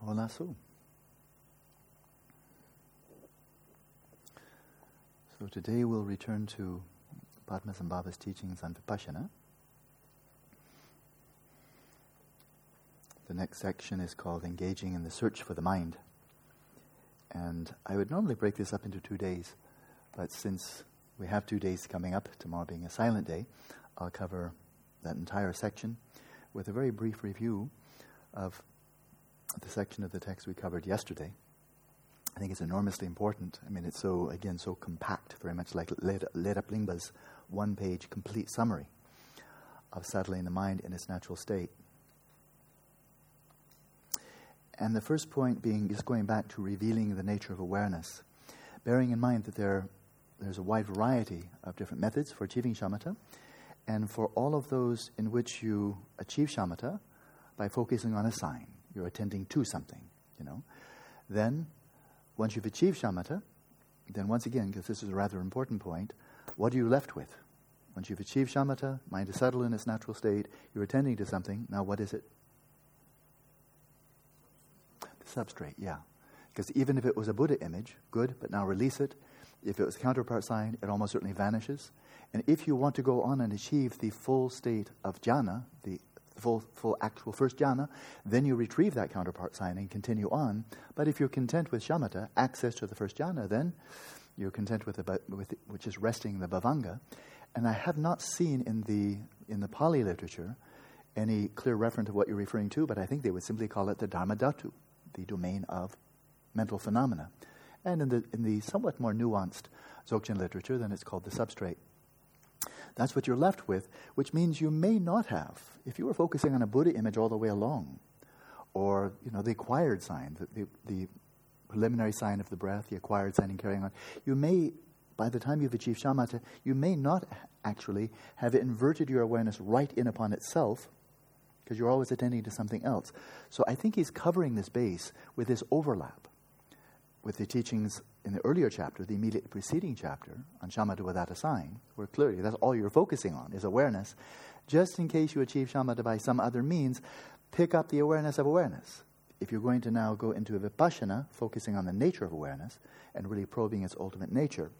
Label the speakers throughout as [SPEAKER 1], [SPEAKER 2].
[SPEAKER 1] Hola So today we'll return to Padmasambhava's teachings on Vipassana. The next section is called Engaging in the Search for the Mind. And I would normally break this up into two days, but since we have two days coming up, tomorrow being a silent day, I'll cover that entire section with a very brief review of the section of the text we covered yesterday. I think it's enormously important. I mean, it's so, again, so compact, very much like Lerab Lingpa's one page complete summary of settling the mind in its natural state. And the first point being just going back to revealing the nature of awareness, bearing in mind that there, there's a wide variety of different methods for achieving shamatha, and for all of those in which you achieve shamatha by focusing on a sign, you're attending to something, you know. Then, once you've achieved shamatha, then once again, because this is a rather important point, what are you left with? Once you've achieved shamatha, mind is settled in its natural state, you're attending to something, now what is it? The substrate, yeah. Because even if it was a Buddha image, good, but now release it. If it was a counterpart sign, it almost certainly vanishes. And if you want to go on and achieve the full state of jhana, the full, full actual first jhana, then you retrieve that counterpart sign and continue on. But if you're content with shamatha, access to the first jhana, then you're content with, the, with which is resting the bhavanga. And I have not seen in the in the Pali literature any clear reference to what you're referring to, but I think they would simply call it the Dharmadhatu, the domain of mental phenomena. And in the in the somewhat more nuanced Dzogchen literature, then it's called the substrate. That's what you're left with, which means you may not have, if you were focusing on a Buddha image all the way along, or you know the acquired sign, the, the, the preliminary sign of the breath, the acquired sign in carrying on, you may, by the time you've achieved shamatha, you may not actually have inverted your awareness right in upon itself, because you're always attending to something else. So I think he's covering this base with this overlap with the teachings in the earlier chapter, the immediate preceding chapter on shamatha without a sign, where clearly that's all you're focusing on is awareness. Just in case you achieve shamatha by some other means, pick up the awareness of awareness. If you're going to now go into a vipassana, focusing on the nature of awareness and really probing its ultimate nature.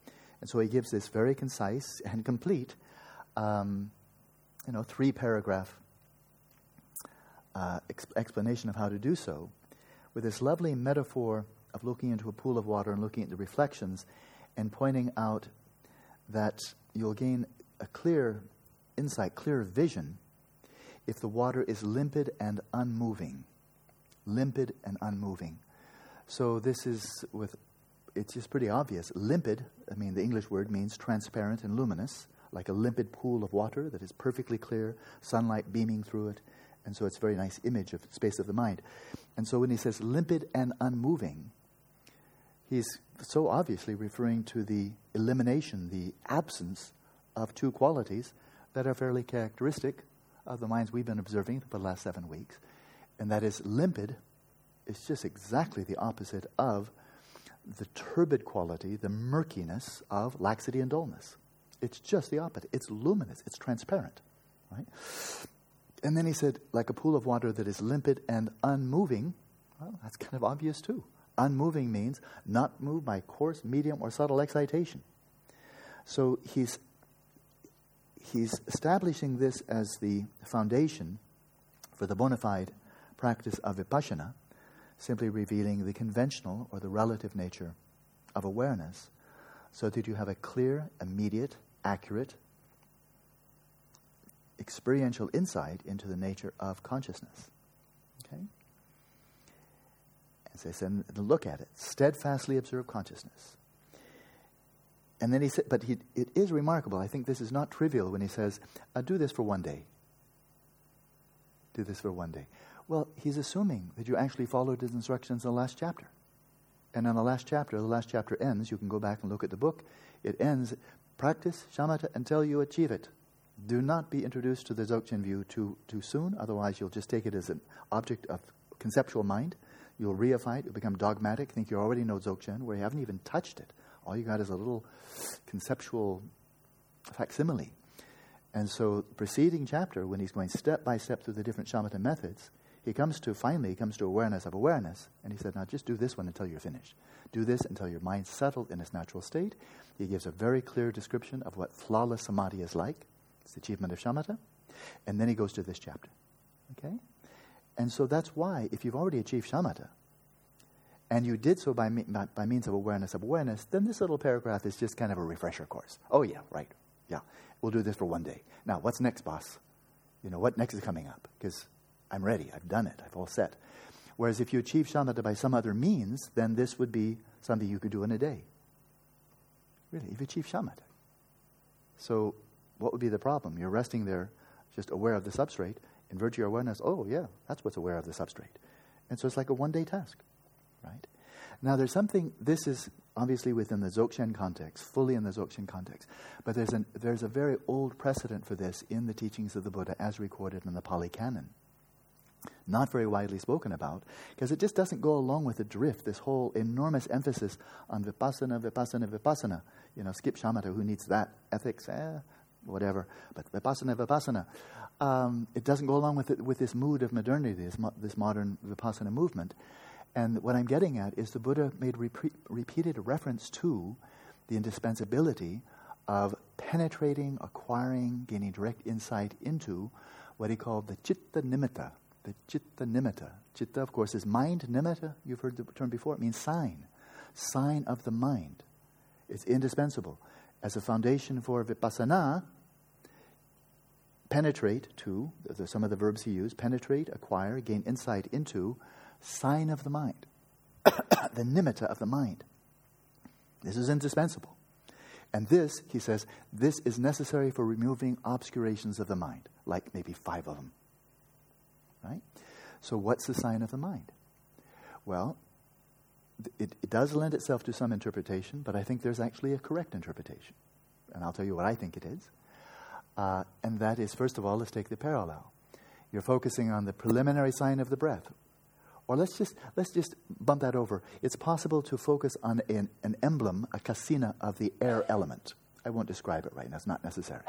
[SPEAKER 1] And so he gives this very concise and complete, um, you know, three paragraph uh, ex- explanation of how to do so, with this lovely metaphor of looking into a pool of water and looking at the reflections and pointing out that you'll gain a clear insight, clear vision if the water is limpid and unmoving. Limpid and unmoving. So this is with it's just pretty obvious. Limpid, I mean the English word means transparent and luminous, like a limpid pool of water that is perfectly clear, sunlight beaming through it. And so it's a very nice image of space of the mind. And so when he says limpid and unmoving, he's so obviously referring to the elimination, the absence of two qualities that are fairly characteristic of the minds we've been observing for the last seven weeks. And that is limpid is just exactly the opposite of the turbid quality, the murkiness of laxity and dullness. It's just the opposite. It's luminous, it's transparent. Right? And then he said, like a pool of water that is limpid and unmoving, well, that's kind of obvious too. Unmoving means not moved by coarse, medium, or subtle excitation. So he's, he's establishing this as the foundation for the bona fide practice of vipassana, simply revealing the conventional or the relative nature of awareness, so that you have a clear, immediate, accurate, experiential insight into the nature of consciousness. Okay? As I said, look at it. Steadfastly observe consciousness. And then he said, but he, it is remarkable. I think this is not trivial when he says, uh, do this for one day. Do this for one day. Well, he's assuming that you actually followed his instructions in the last chapter. And in the last chapter, the last chapter ends, you can go back and look at the book. It ends, practice shamatha until you achieve it. Do not be introduced to the Dzogchen view too, too soon, otherwise you'll just take it as an object of conceptual mind You'll reify it, you'll become dogmatic, think you already know Dzogchen, where you haven't even touched it. All you got is a little conceptual facsimile. And so, the preceding chapter, when he's going step by step through the different shamatha methods, He comes to, finally, he comes to awareness of awareness, and he said, Now just do this one until you're finished. Do this until your mind's settled in its natural state. He gives a very clear description of what flawless samadhi is like. It's the achievement of shamatha. And then he goes to this chapter. Okay? And so that's why, if you've already achieved shamatha, and you did so by, by, by, means of awareness of awareness, then this little paragraph is just kind of a refresher course. Oh, yeah, right. Yeah, we'll do this for one day. Now, what's next, boss? You know, what next is coming up? Because I'm ready. I've done it. I've all set. Whereas if you achieve shamatha by some other means, then this would be something you could do in a day. Really, you've achieved shamatha. So, what would be the problem? You're resting there, just aware of the substrate. In virtue of awareness, oh, yeah, that's what's aware of the substrate. And so it's like a one day task right? Now, there's something, this is obviously within the Dzogchen context, fully in the Dzogchen context, but there's, an, there's a very old precedent for this in the teachings of the Buddha as recorded in the Pali Canon. Not very widely spoken about, because it just doesn't go along with the drift, this whole enormous emphasis on vipassana, vipassana, vipassana. You know, skip shamatha, who needs that? Ethics, eh, whatever. But vipassana, vipassana. Um, it doesn't go along with, it, with this mood of modernity, this, mo- this modern vipassana movement. And what I'm getting at is the Buddha made repeat, repeated reference to the indispensability of penetrating, acquiring, gaining direct insight into what he called the chitta nimitta. The chitta nimitta. Chitta, of course, is mind. Nimitta, you've heard the term before, it means sign. Sign of the mind. It's indispensable. As a foundation for vipassana, penetrate to, some of the verbs he used, penetrate, acquire, gain insight into sign of the mind, the nimitta of the mind. This is indispensable. And this, he says, this is necessary for removing obscurations of the mind, like maybe five of them. Right? So, what's the sign of the mind? Well, it, it does lend itself to some interpretation, but I think there's actually a correct interpretation. And I'll tell you what I think it is. Uh, and that is, first of all, let's take the parallel. You're focusing on the preliminary sign of the breath. Or let's just, let's just bump that over. It's possible to focus on an, an emblem, a kasina of the air element. I won't describe it right now, it's not necessary.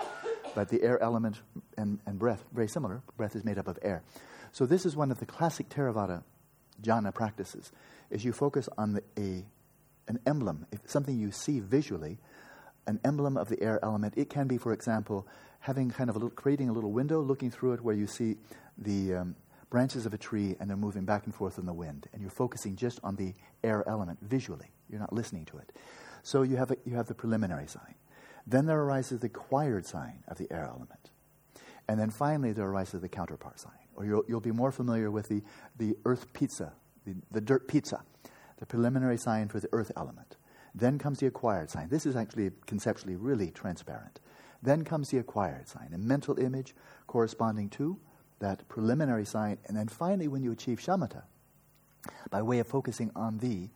[SPEAKER 1] But the air element and, and breath, very similar. Breath is made up of air. So this is one of the classic Theravada jhana practices, is you focus on the, a, an emblem, something you see visually, an emblem of the air element. It can be, for example, having kind of a little, creating a little window, looking through it where you see the, um, branches of a tree and they're moving back and forth in the wind, and you're focusing just on the air element visually. You're not listening to it. So you have, a, you have the preliminary sign. Then there arises the acquired sign of the air element. And then finally there arises the counterpart sign. Or you'll, you'll be more familiar with the, the earth pizza, the, the dirt pizza, the preliminary sign for the earth element. Then comes the acquired sign. This is actually conceptually really transparent. Then comes the acquired sign, a mental image corresponding to that preliminary sign. And then finally, when you achieve shamatha, by way of focusing on the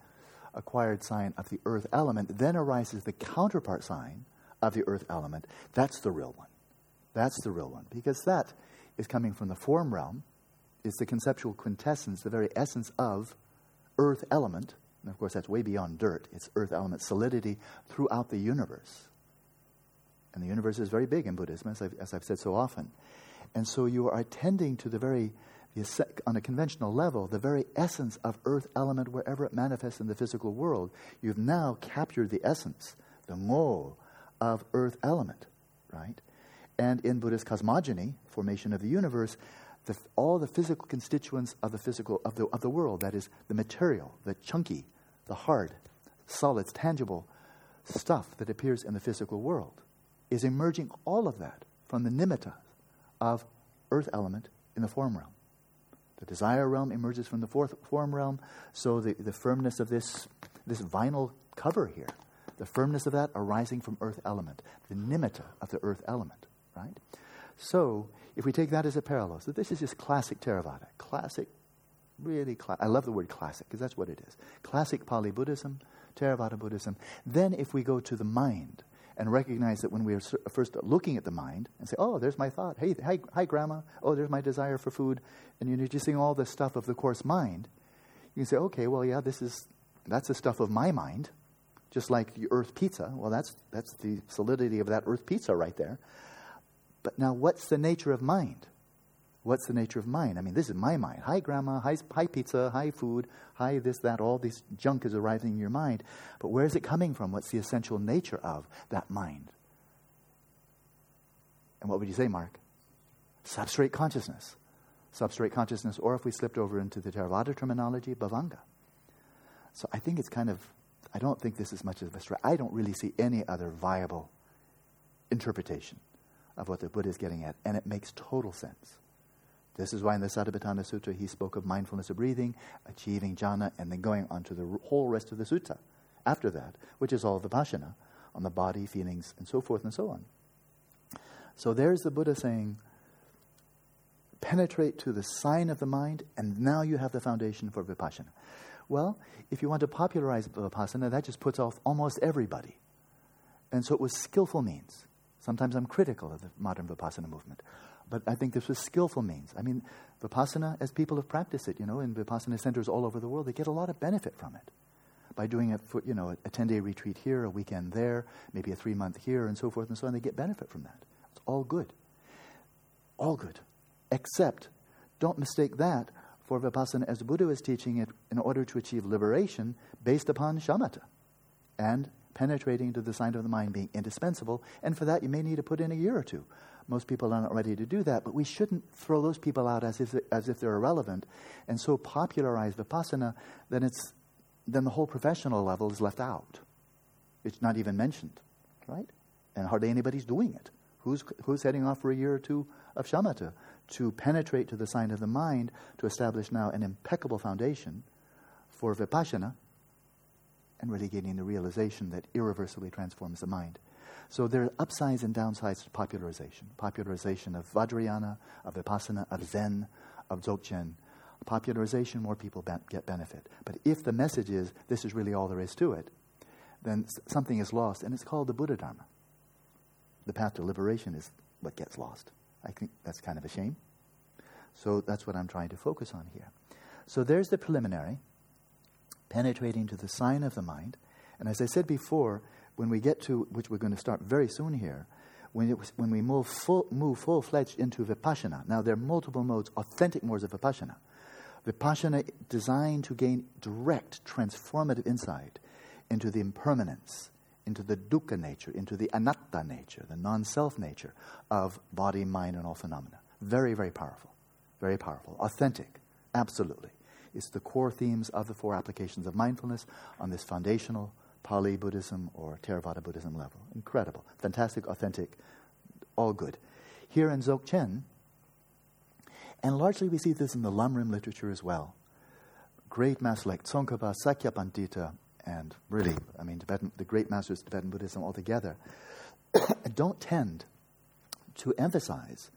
[SPEAKER 1] acquired sign of the earth element, then arises the counterpart sign of the earth element. That's the real one. That's the real one. Because that is coming from the form realm, it's the conceptual quintessence, the very essence of earth element. And of course, that's way beyond dirt. It's earth element solidity throughout the universe. And the universe is very big in Buddhism, as I've, as I've said so often. And so you are attending to the very, on a conventional level, the very essence of earth element wherever it manifests in the physical world. You've now captured the essence, the mo of earth element, right? And in Buddhist cosmogony, formation of the universe, the, all the physical constituents of the physical of the, of the world, that is the material, the chunky, the hard, solid, tangible stuff that appears in the physical world, is emerging all of that from the nimitta, of earth element in the form realm. The desire realm emerges from the fourth form realm, so the, the firmness of this, this vinyl cover here, the firmness of that arising from earth element, the nimitta of the earth element, right? So, if we take that as a parallel, so this is just classic Theravada, classic, really, I love the word classic because that's what it is. Classic Pali Buddhism, Theravada Buddhism. Then, if we go to the mind, and recognize that when we are first looking at the mind and say, oh, there's my thought. Hey, hi, hi, grandma. Oh, there's my desire for food. And you're just seeing all this stuff of the coarse mind. You can say, okay, well, yeah, this is, that's the stuff of my mind. Just like the earth pizza. Well, that's, that's the solidity of that earth pizza right there. But now, what's the nature of mind? What's the nature of mind? I mean, this is my mind. Hi, grandma. Hi, hi, pizza. Hi, food. Hi, this, that. All this junk is arriving in your mind. But where is it coming from? What's the essential nature of that mind? And what would you say, Mark? Substrate consciousness. Substrate consciousness, or if we slipped over into the Theravada terminology, bhavanga. So I think it's kind of, I don't think this is much of a stretch. I don't really see any other viable interpretation of what the Buddha is getting at, and it makes total sense. This is why in the Satipatthana Sutta he spoke of mindfulness of breathing, achieving jhana, and then going on to the whole rest of the sutta after that, which is all vipassana on the body, feelings, and so forth and so on. So there's the Buddha saying, penetrate to the sign of the mind, and now you have the foundation for vipassana. Well, if you want to popularize vipassana, that just puts off almost everybody. And so it was skillful means. Sometimes I'm critical of the modern vipassana movement. But I think this was skillful means. I mean, Vipassana, as people have practiced it, you know, in Vipassana centers all over the world, they get a lot of benefit from it. By doing for, you know, a 10 day retreat here, a weekend there, maybe a three month here, and so forth and so on, they get benefit from that. It's all good. All good. Except, don't mistake that for Vipassana as Buddha is teaching it in order to achieve liberation based upon shamatha and penetrating to the sign of the mind being indispensable. And for that, you may need to put in a year or two most people are not ready to do that, but we shouldn't throw those people out as if, as if they're irrelevant and so popularize Vipassana that it's, then the whole professional level is left out. It's not even mentioned, right? And hardly anybody's doing it. Who's, who's heading off for a year or two of shamatha to penetrate to the sign of the mind to establish now an impeccable foundation for vipassana and really gaining the realization that irreversibly transforms the mind. So there are upsides and downsides to popularization. Popularization of Vajrayana, of Vipassana, of Zen, of Dzogchen. Popularization, more people be- get benefit. But if the message is this is really all there is to it, then something is lost, and it's called the Buddha Dharma. The path to liberation is what gets lost. I think that's kind of a shame. So that's what I'm trying to focus on here. So there's the preliminary, penetrating to the sign of the mind. And as I said before, when we get to, which we're going to start very soon here, when, it, when we move full, move full-fledged into vipassana, now there are multiple modes, authentic modes of vipassana. Vipassana designed to gain direct, transformative insight into the impermanence, into the dukkha nature, into the anatta nature, the non-self nature of body, mind, and all phenomena. Very, very powerful. Very powerful. Authentic. Absolutely. It's the core themes of the four applications of mindfulness on this foundational Pali Buddhism or Theravada Buddhism level. Incredible. Fantastic, authentic, all good. Here in Dzogchen, and largely we see this in the Lamrim literature as well. Great masters like Tsongkhapa, Sakya Pandita, and really, I mean, Tibetan, the great masters of Tibetan Buddhism altogether, don't tend to emphasize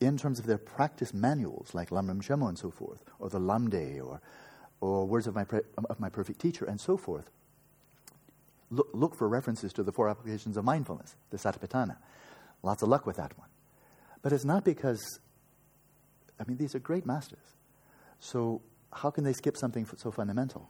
[SPEAKER 1] in terms of their practice manuals, like Lamrim Chenmo and so forth, or the Lamdre, or, or Words of my, pre- of my Perfect Teacher, and so forth, look, look for references to the four applications of mindfulness, the Satipatthana. Lots of luck with that one. But it's not because, I mean, these are great masters. So how can they skip something so fundamental?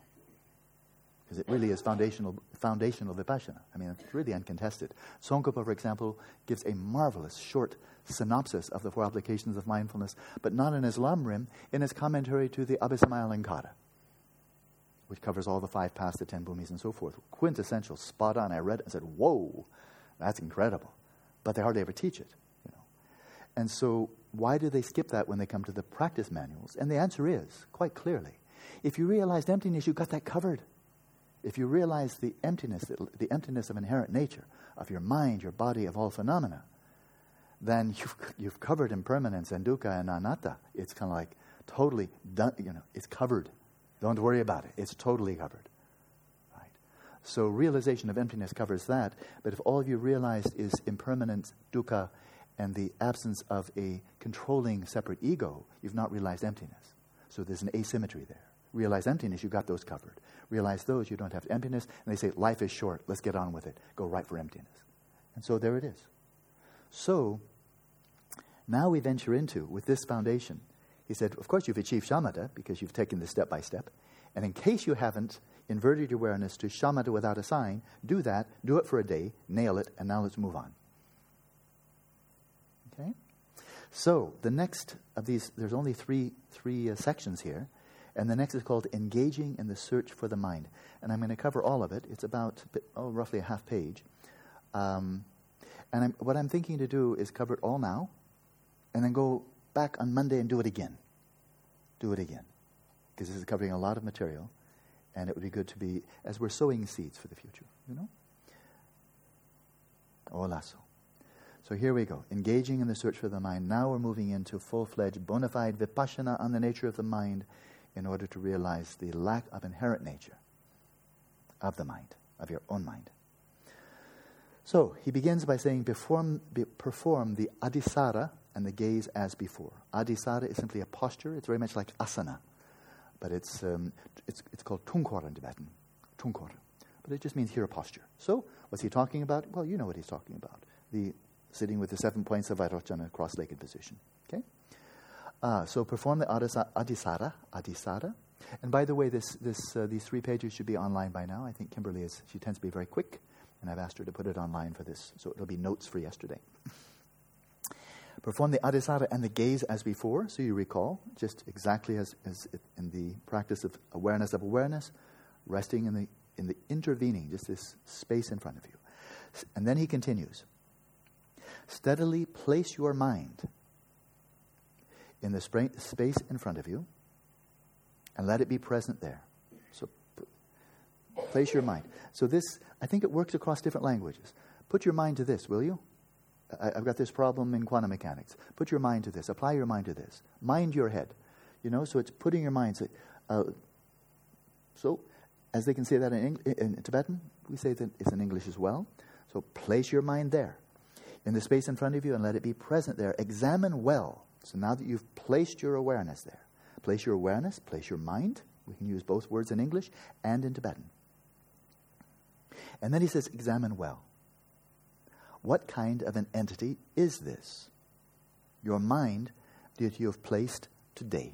[SPEAKER 1] Because it really is foundational, foundational vipassana. I mean, it's really uncontested. Tsongkhapa, for example, gives a marvelous short synopsis of the four applications of mindfulness, but not in his Lamrim, in his commentary to the Abhisamayalankara which covers all the five paths, the ten bhumis, and so forth. Quintessential, spot on. I read it and said, whoa, that's incredible. But they hardly ever teach it. You know. And so, why do they skip that when they come to the practice manuals? And the answer is, quite clearly, if you realized emptiness, you got that covered. If you realize the emptiness, the emptiness of inherent nature, of your mind, your body, of all phenomena, then you've, you've covered impermanence and dukkha and anatta. It's kind of like totally done, you know, it's covered. Don't worry about it. It's totally covered. Right? So realization of emptiness covers that. But if all you realized is impermanence, dukkha, and the absence of a controlling separate ego, you've not realized emptiness. So there's an asymmetry there. Realize emptiness, you've got those covered. Realize those, you don't have emptiness. And they say, life is short, let's get on with it. Go right for emptiness. And so there it is. So now we venture into, with this foundation, he said, Of course, you've achieved shamatha because you've taken this step by step. And in case you haven't inverted your awareness to shamatha without a sign, do that, do it for a day, nail it, and now let's move on. Okay? So the next of these, there's only three, three uh, sections here. And the next is called Engaging in the Search for the Mind. And I'm going to cover all of it. It's about, oh, roughly a half page. Um, and I'm, what I'm thinking to do is cover it all now and then go back on Monday and do it again. Do it again. Because this is covering a lot of material. And it would be good to be, as we're sowing seeds for the future, you know? Olaso. So here we go. Engaging in the search for the mind. Now we're moving into full fledged bona fide vipassana on the nature of the mind in order to realize the lack of inherent nature of the mind, of your own mind. So he begins by saying, perform, be, perform the adhisara and the gaze as before. Adhisara is simply a posture. It's very much like asana, but it's, um, it's, it's called tungkor in Tibetan. Tungkor. But it just means here a posture. So what's he talking about? Well, you know what he's talking about. The sitting with the seven points of Vairochana cross-legged position. Uh, so perform the Adisara, adhisara. And by the way, this, this, uh, these three pages should be online by now. I think Kimberly is, she tends to be very quick, and I've asked her to put it online for this, so it'll be notes for yesterday. Perform the Adisara and the gaze as before, so you recall, just exactly as, as in the practice of awareness of awareness, resting in the, in the intervening, just this space in front of you. And then he continues steadily place your mind in the space in front of you and let it be present there. So place your mind. So this, I think it works across different languages. Put your mind to this, will you? I, have got this problem in quantum mechanics. Put your mind to this. Apply your mind to this. Mind your head. You know, so it's putting your mind. Uh, so, as they can say that in, Eng- in Tibetan, we say that it's in English as well. So place your mind there in the space in front of you and let it be present there. Examine well. So now that you've placed your awareness there, place your awareness, place your mind. We can use both words in English and in Tibetan. And then he says, examine well. What kind of an entity is this? Your mind that you have placed today.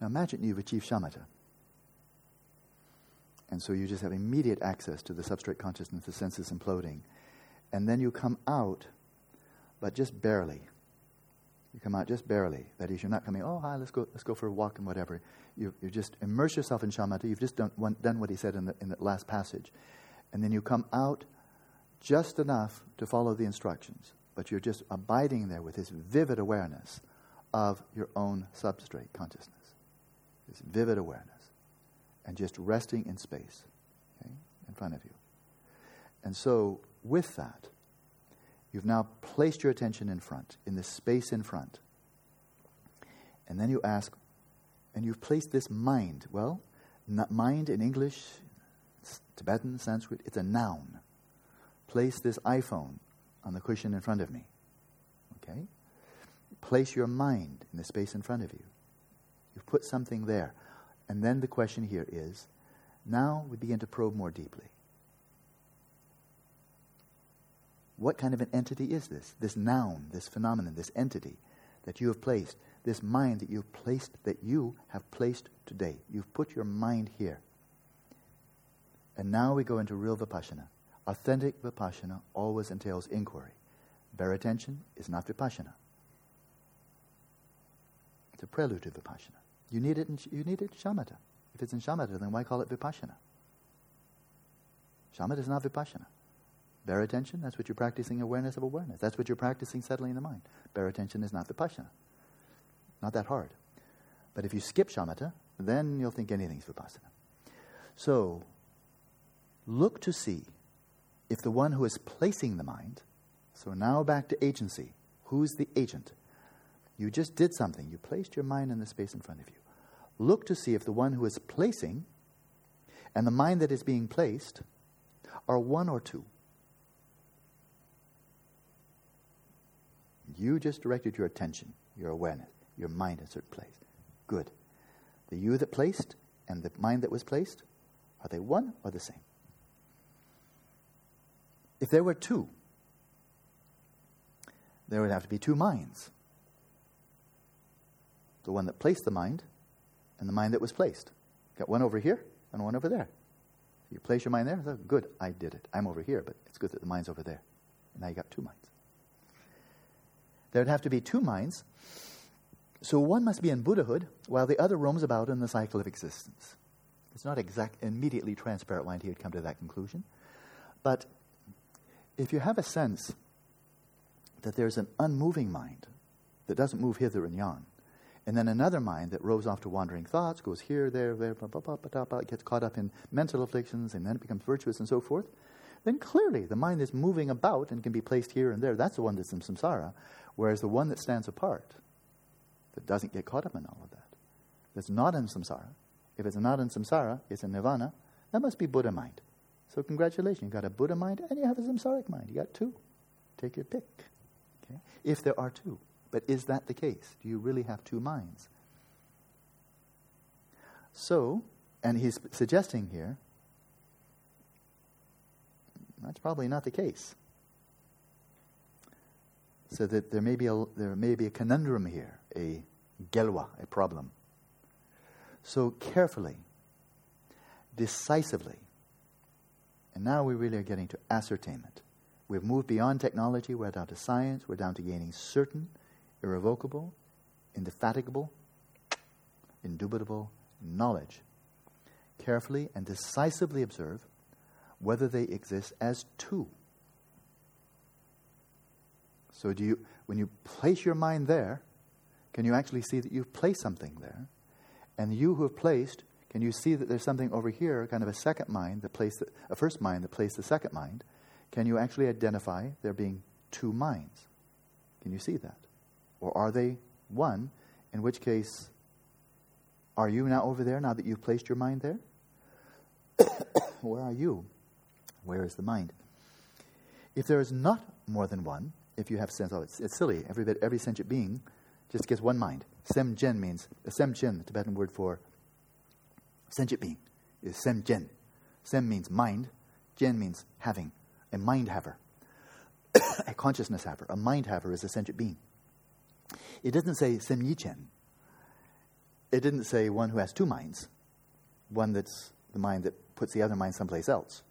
[SPEAKER 1] Now imagine you've achieved shamatha. And so you just have immediate access to the substrate consciousness, the senses imploding. And then you come out, but just barely. You come out just barely. That is, you're not coming, oh, hi, let's go, let's go for a walk and whatever. You, you just immerse yourself in shamatha. You've just done, one, done what he said in the, in the last passage. And then you come out just enough to follow the instructions. But you're just abiding there with this vivid awareness of your own substrate consciousness this vivid awareness, and just resting in space okay, in front of you. And so, with that, you've now placed your attention in front, in the space in front. And then you ask, and you've placed this mind. Well, mind in English, Tibetan, Sanskrit, it's a noun. Place this iPhone on the cushion in front of me. Okay? Place your mind in the space in front of you. You've put something there. And then the question here is now we begin to probe more deeply. What kind of an entity is this? This noun, this phenomenon, this entity that you have placed, this mind that you've placed, that you have placed today. You've put your mind here. And now we go into real vipassana. Authentic vipassana always entails inquiry. Bare attention is not vipassana. It's a prelude to vipassana. You need it in, you need it shamatha. If it's in shamatha, then why call it vipassana? Shamatha is not vipassana. Bare attention, that's what you're practicing awareness of awareness. That's what you're practicing settling the mind. Bare attention is not vipassana. Not that hard. But if you skip shamatha, then you'll think anything's vipassana. So, look to see if the one who is placing the mind, so now back to agency, who's the agent? You just did something. You placed your mind in the space in front of you look to see if the one who is placing and the mind that is being placed are one or two. You just directed your attention, your awareness, your mind in a certain place. Good. The you that placed and the mind that was placed, are they one or the same? If there were two, there would have to be two minds. The one that placed the mind and the mind that was placed. Got one over here and one over there. You place your mind there, so good, I did it. I'm over here, but it's good that the mind's over there. Now you got two minds. There'd have to be two minds. So one must be in Buddhahood, while the other roams about in the cycle of existence. It's not exact, immediately transparent why he would come to that conclusion. But if you have a sense that there's an unmoving mind that doesn't move hither and yon, and then another mind that roves off to wandering thoughts, goes here, there, there, blah, blah, blah, blah, blah, gets caught up in mental afflictions, and then it becomes virtuous and so forth, then clearly the mind is moving about and can be placed here and there. That's the one that's in samsara, whereas the one that stands apart, that doesn't get caught up in all of that, that's not in samsara, if it's not in samsara, it's in nirvana, that must be Buddha mind. So congratulations, you've got a Buddha mind and you have a samsaric mind. You got two. Take your pick. Okay? If there are two. But is that the case? Do you really have two minds? So, and he's suggesting here, that's probably not the case. So that there may be a, there may be a conundrum here, a gelwa, a problem. So carefully, decisively, and now we really are getting to ascertainment. We've moved beyond technology, we're down to science, we're down to gaining certain, irrevocable, indefatigable, indubitable knowledge. Carefully and decisively observe whether they exist as two. So, do you, when you place your mind there, can you actually see that you've placed something there? And you who have placed can you see that there's something over here, kind of a second mind, that placed the, a first mind that placed the second mind? Can you actually identify there being two minds? Can you see that? Or are they one? In which case, are you now over there now that you've placed your mind there? Where are you? Where is the mind? If there is not more than one, if you have sense, oh, it's, it's silly. Every, bit, every sentient being just gets one mind. Sem Jen means, uh, Sem Jen, the Tibetan word for Sentient being is Sem Jen. Sem means mind, Jen means having, a mind haver, a consciousness haver. A mind haver is a sentient being. It doesn't say Sem Yi Chen. It didn't say one who has two minds, one that's the mind that puts the other mind someplace else.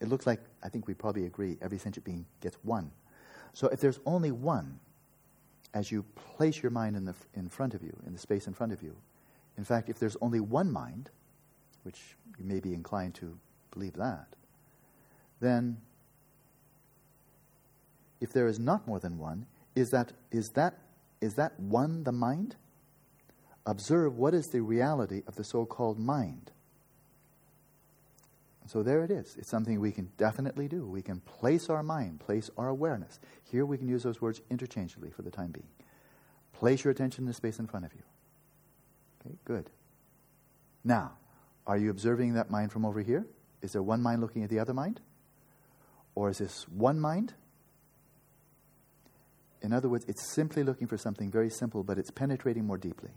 [SPEAKER 1] It looks like, I think we probably agree, every sentient being gets one. So if there's only one, as you place your mind in, the, in front of you, in the space in front of you, in fact, if there's only one mind, which you may be inclined to believe that, then if there is not more than one, is that, is that, is that one the mind? Observe what is the reality of the so called mind. So there it is. It's something we can definitely do. We can place our mind, place our awareness. Here we can use those words interchangeably for the time being. Place your attention in the space in front of you. Okay, good. Now, are you observing that mind from over here? Is there one mind looking at the other mind? Or is this one mind? In other words, it's simply looking for something very simple, but it's penetrating more deeply.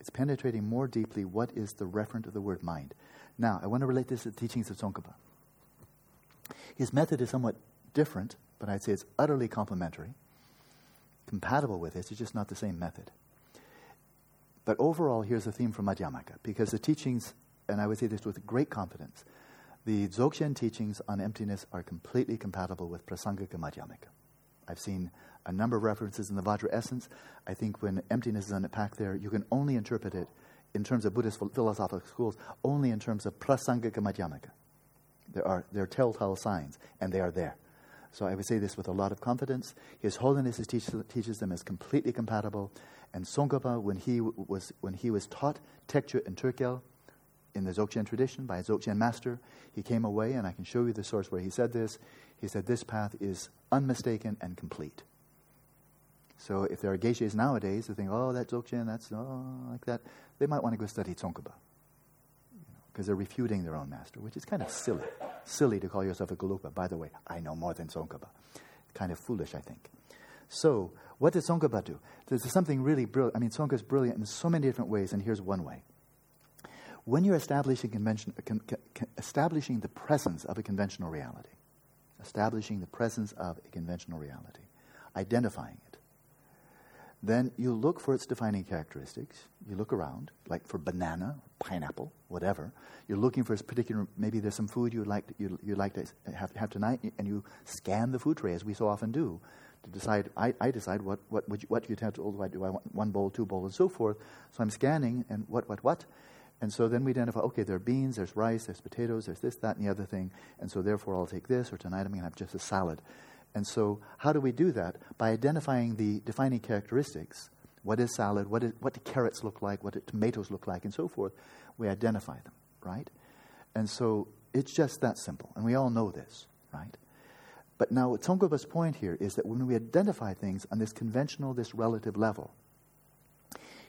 [SPEAKER 1] It's penetrating more deeply what is the referent of the word mind. Now, I want to relate this to the teachings of Tsongkhapa. His method is somewhat different, but I'd say it's utterly complementary, compatible with it. It's just not the same method. But overall, here's a theme from Madhyamaka, because the teachings, and I would say this with great confidence, the Dzogchen teachings on emptiness are completely compatible with Prasangika Madhyamaka. I've seen a number of references in the Vajra essence. I think when emptiness is unpacked there, you can only interpret it in terms of Buddhist philosophical schools, only in terms of Prasangika Madhyamaka. There are, there are telltale signs, and they are there. So I would say this with a lot of confidence. His Holiness teach, teaches them as completely compatible. And Tsongkhapa, when he was, when he was taught Tekchö and Tögal in the Dzogchen tradition by a Dzogchen master, he came away, and I can show you the source where he said this. He said, This path is unmistaken and complete. So if there are geshes nowadays who think, oh, that Dzogchen, that's oh, like that, they might want to go study Tsongkhapa because they're refuting their own master, which is kind of silly. Silly to call yourself a Gelugpa. By the way, I know more than Tsongkhapa. Kind of foolish, I think. So, what does Tsongkhapa do? There's something really brilliant. I mean, Tsongkhapa is brilliant in so many different ways, and here's one way. When you're establishing, convention, con, con, establishing the presence of a conventional reality, establishing the presence of a conventional reality, identifying it, Then you look for its defining characteristics. You look around, like for banana, pineapple, whatever. You're looking for a particular, maybe there's some food you'd like, you, you'd like to have, have tonight, and you scan the food tray, as we so often do, to decide, I, I decide what, what, would you, what do I, do I want, one bowl, two bowls, and so forth. So I'm scanning, and what, what, what? And so then we identify, okay, there are beans, there's rice, there's potatoes, there's this, that, and the other thing. And so therefore I'll take this, or tonight I'm going to have just a salad. And so, how do we do that? By identifying the defining characteristics. What is salad? What, is, what do carrots look like? What do tomatoes look like? And so forth. We identify them, right? And so, it's just that simple. And we all know this, right? But now, Tsongkhapa's point here is that when we identify things on this conventional, this relative level,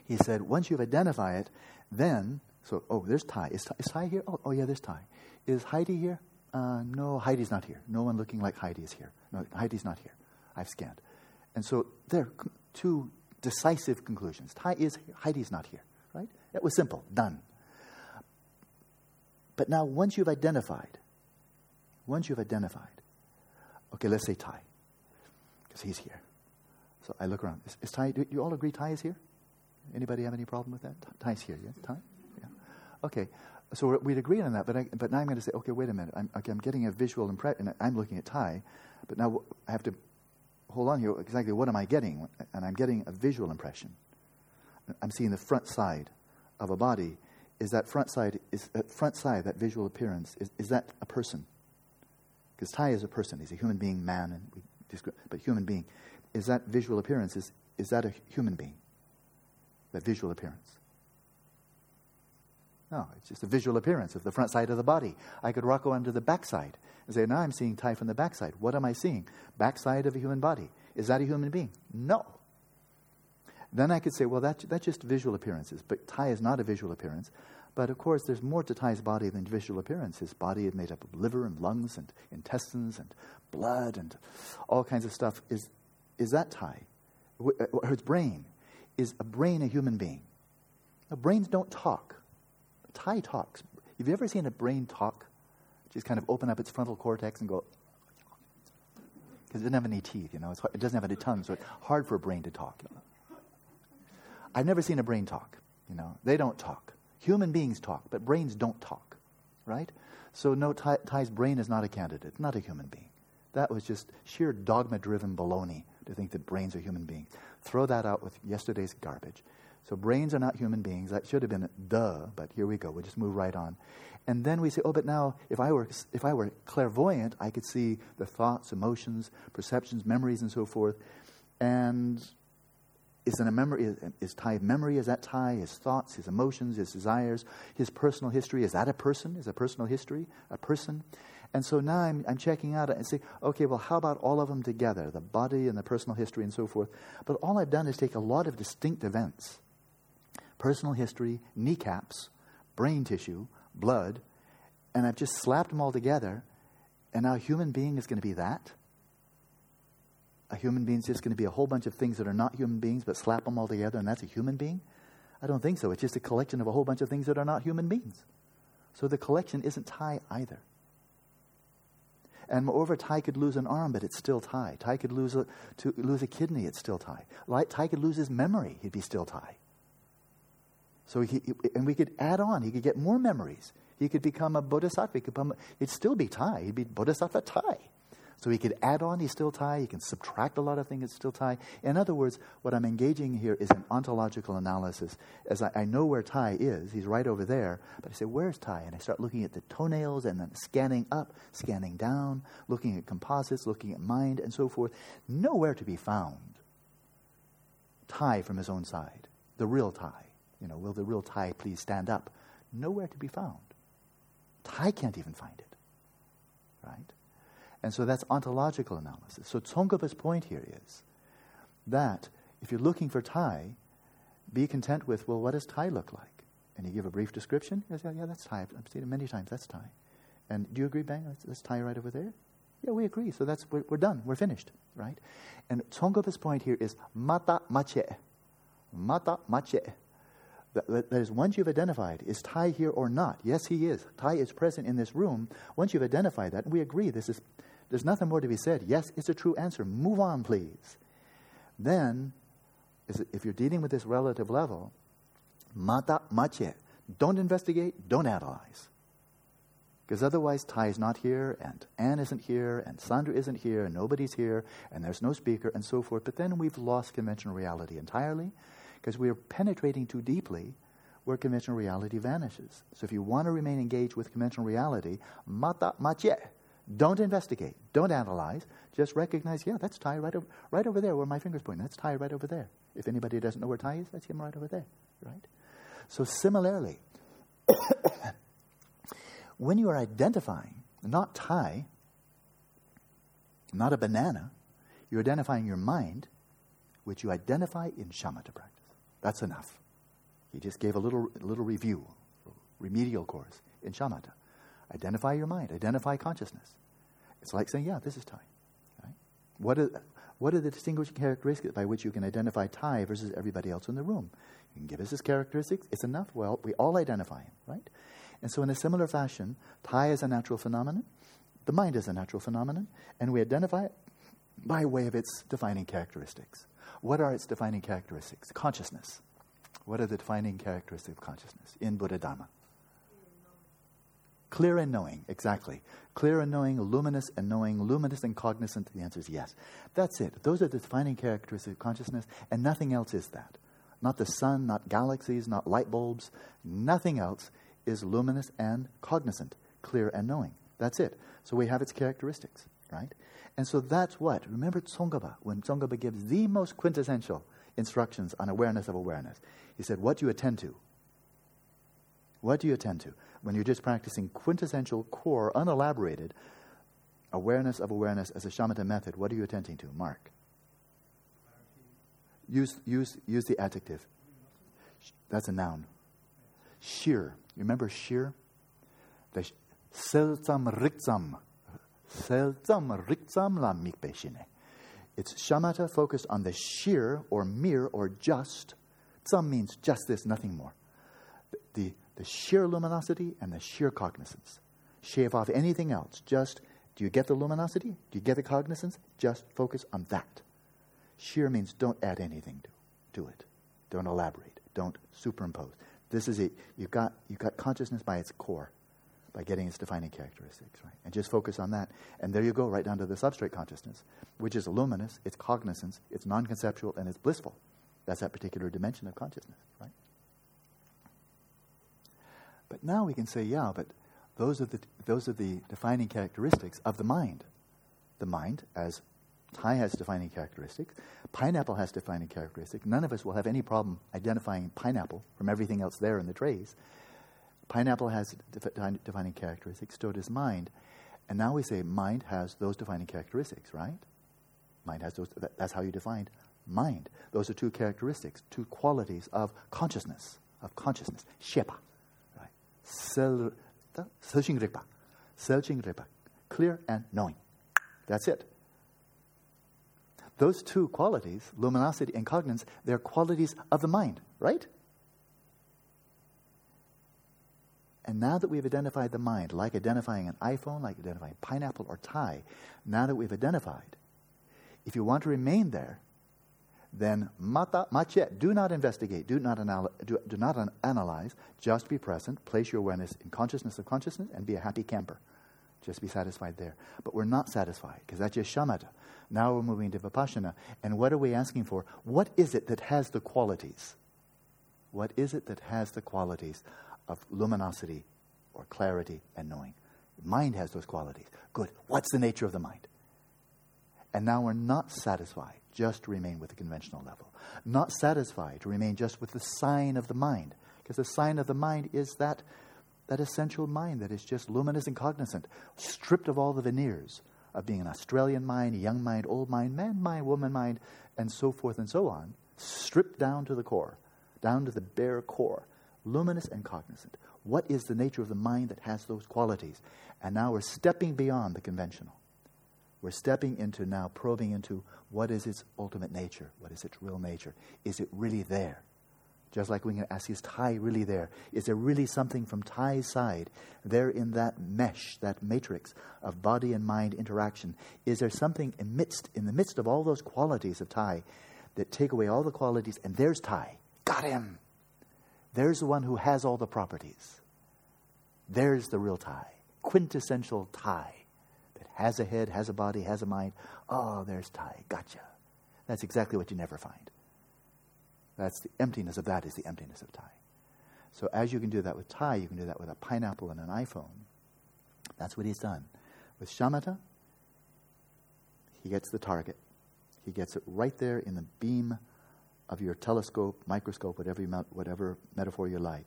[SPEAKER 1] he said, once you've identified it, then, so, oh, there's Thai. Is, is Thai here? Oh, oh, yeah, there's Thai. Is Heidi here? Uh, no, Heidi's not here. No one looking like Heidi is here. No, Heidi's not here. I've scanned. And so there are two decisive conclusions. Heidi's not here, right? It was simple. Done. But now, once you've identified, once you've identified, okay, let's say Thai, because he's here. So I look around. Is, is Thai, do you all agree Thai is here? Anybody have any problem with that? Thai's here, yeah? Thai? Yeah. Okay. So we'd agree on that, but, I, but now I'm going to say, okay, wait a minute. I'm, okay, I'm getting a visual impression. I'm looking at Thai, but now I have to hold on here. Exactly what am I getting? And I'm getting a visual impression. I'm seeing the front side of a body. Is that front side, is that front side, that visual appearance, is, is that a person? Because Thai is a person. He's a human being, man, and we describe, but human being. Is that visual appearance, is, is that a human being? That visual appearance? No, it's just a visual appearance of the front side of the body. I could rock on to the backside and say, now I'm seeing Thai from the backside. What am I seeing? Backside of a human body. Is that a human being? No. Then I could say, well, that, that's just visual appearances. But Thai is not a visual appearance. But of course, there's more to Thai's body than visual appearance. His body is made up of liver and lungs and intestines and blood and all kinds of stuff. Is, is that Thai? His uh, brain? Is a brain a human being? Now, brains don't talk. Thai talks. Have you ever seen a brain talk? Just kind of open up its frontal cortex and go, because it doesn't have any teeth, you know. it doesn't have any tongue, so it's hard for a brain to talk. I've never seen a brain talk. You know, they don't talk. Human beings talk, but brains don't talk, right? So no, Thai's brain is not a candidate, not a human being. That was just sheer dogma-driven baloney to think that brains are human beings. Throw that out with yesterday's garbage. So brains are not human beings. That should have been duh, but here we go. We'll just move right on. And then we say, oh, but now if I were if I were clairvoyant, I could see the thoughts, emotions, perceptions, memories, and so forth. And is it a memory? Is, is Thai memory? Is that Thai? His thoughts, his emotions, his desires, his personal history? Is that a person? Is a personal history a person? And so now I'm, I'm checking out and say, okay, well, how about all of them together, the body and the personal history and so forth? But all I've done is take a lot of distinct events personal history, kneecaps, brain tissue, blood, and I've just slapped them all together, and now a human being is going to be that? A human being is just going to be a whole bunch of things that are not human beings, but slap them all together, and that's a human being? I don't think so. It's just a collection of a whole bunch of things that are not human beings. So the collection isn't Thai either. And moreover, Thai could lose an arm, but it's still Thai. Thai could lose a, to, lose a kidney, it's still Thai. Thai could lose his memory, he'd be still Thai. So he, and we could add on. He could get more memories. He could become a bodhisattva. He could become, he'd still be Thai. He'd be bodhisattva Thai. So he could add on, he's still Thai. He can subtract a lot of things, it's still Thai. In other words, what I'm engaging here is an ontological analysis. As I, I know where Thai is, he's right over there, but I say, where's Thai? And I start looking at the toenails and then scanning up, scanning down, looking at composites, looking at mind, and so forth. Nowhere to be found. Thai from his own side, the real Thai. You know, will the real Thai please stand up? Nowhere to be found. Thai can't even find it. Right? And so that's ontological analysis. So Tsongkhapa's point here is that if you're looking for Thai, be content with, well, what does Thai look like? And you give a brief description. You say, yeah, that's Thai. I've seen it many times. That's Thai. And do you agree, Bang? That's, that's Thai right over there? Yeah, we agree. So that's we're, we're done. We're finished, right? And Tsongkhapa's point here is mata mache. Mata mache. That, is, once you've identified, is Thai here or not? Yes, he is. Thai is present in this room. Once you've identified that, and we agree, this is, there's nothing more to be said. Yes, it's a true answer. Move on, please. Then, if you're dealing with this relative level, mata mache, don't investigate, don't analyze. Because otherwise, Thai is not here, and Anne isn't here, and Sandra isn't here, and nobody's here, and there's no speaker, and so forth. But then we've lost conventional reality entirely because we are penetrating too deeply where conventional reality vanishes. So if you want to remain engaged with conventional reality, mata mache, don't investigate, don't analyze, just recognize, yeah, that's Thai right over, right over there where my finger's pointing. That's Thai right over there. If anybody doesn't know where Thai is, that's him right over there, right? So similarly, when you are identifying, not Thai, not a banana, you're identifying your mind, which you identify in shamatha practice. That's enough. He just gave a little, little review, remedial course in shamatha. Identify your mind, identify consciousness. It's like saying, yeah, this is Thai. Right? What, are, what are the distinguishing characteristics by which you can identify Thai versus everybody else in the room? You can give us his characteristics. It's enough. Well, we all identify him, right? And so, in a similar fashion, Thai is a natural phenomenon, the mind is a natural phenomenon, and we identify it by way of its defining characteristics. What are its defining characteristics? Consciousness. What are the defining characteristics of consciousness in Buddha Dharma? Clear and knowing, exactly. Clear and knowing, luminous and knowing, luminous and cognizant. The answer is yes. That's it. Those are the defining characteristics of consciousness, and nothing else is that. Not the sun, not galaxies, not light bulbs. Nothing else is luminous and cognizant, clear and knowing. That's it. So we have its characteristics, right? And so that's what. Remember Tsongkhapa, when Tsongkhapa gives the most quintessential instructions on awareness of awareness. He said, What do you attend to? What do you attend to? When you're just practicing quintessential, core, unelaborated awareness of awareness as a shamatha method, what are you attending to? Mark. Use, use, use the adjective. That's a noun. Sheer. Remember sheer? The selzam rikzam. Selzam rikzam la mikbeshine. It's shamatha focused on the sheer or mere or just. Tsam means just this, nothing more. The, the sheer luminosity and the sheer cognizance. Shave off anything else. Just, do you get the luminosity? Do you get the cognizance? Just focus on that. Sheer means don't add anything to, to it. Don't elaborate. Don't superimpose. This is it. You've got, you've got consciousness by its core, by getting its defining characteristics, right? And just focus on that. And there you go, right down to the substrate consciousness, which is luminous, it's cognizance, it's non conceptual, and it's blissful. That's that particular dimension of consciousness, right? But now we can say, yeah, but those are the, those are the defining characteristics of the mind. The mind, as Thai has defining characteristics. Pineapple has defining characteristics. None of us will have any problem identifying pineapple from everything else there in the trays. Pineapple has defi- defining characteristics, so does mind. And now we say mind has those defining characteristics, right? Mind has those, that, that's how you defined mind. Those are two characteristics, two qualities of consciousness, of consciousness. Shepa, right? Sel, clear and knowing. That's it. Those two qualities, luminosity and cognizance, they're qualities of the mind, right? And now that we've identified the mind, like identifying an iPhone, like identifying pineapple or Thai, now that we've identified, if you want to remain there, then mata, mache, do not investigate, do not, anal- do, do not an- analyze, just be present, place your awareness in consciousness of consciousness, and be a happy camper. Just be satisfied there. But we're not satisfied because that's just shamatha. Now we're moving to vipassana. And what are we asking for? What is it that has the qualities? What is it that has the qualities of luminosity or clarity and knowing? Mind has those qualities. Good. What's the nature of the mind? And now we're not satisfied just to remain with the conventional level. Not satisfied to remain just with the sign of the mind. Because the sign of the mind is that that essential mind that is just luminous and cognizant, stripped of all the veneers of being an Australian mind, a young mind, old mind, man mind, woman mind, and so forth and so on, stripped down to the core, down to the bare core, luminous and cognizant. What is the nature of the mind that has those qualities? And now we're stepping beyond the conventional. We're stepping into now probing into what is its ultimate nature? What is its real nature? Is it really there? Just like we can ask, is Thai really there? Is there really something from Thai's side there in that mesh, that matrix of body and mind interaction? Is there something amidst, in the midst of all those qualities of Thai that take away all the qualities, and there's Thai. Got him. There's the one who has all the properties. There's the real Thai, quintessential Thai that has a head, has a body, has a mind. Oh, there's Thai. Gotcha. That's exactly what you never find. That's the emptiness of that is the emptiness of Thai. So as you can do that with Thai, you can do that with a pineapple and an iPhone. That's what he's done. With shamatha, he gets the target. He gets it right there in the beam of your telescope, microscope, whatever, you, whatever metaphor you like.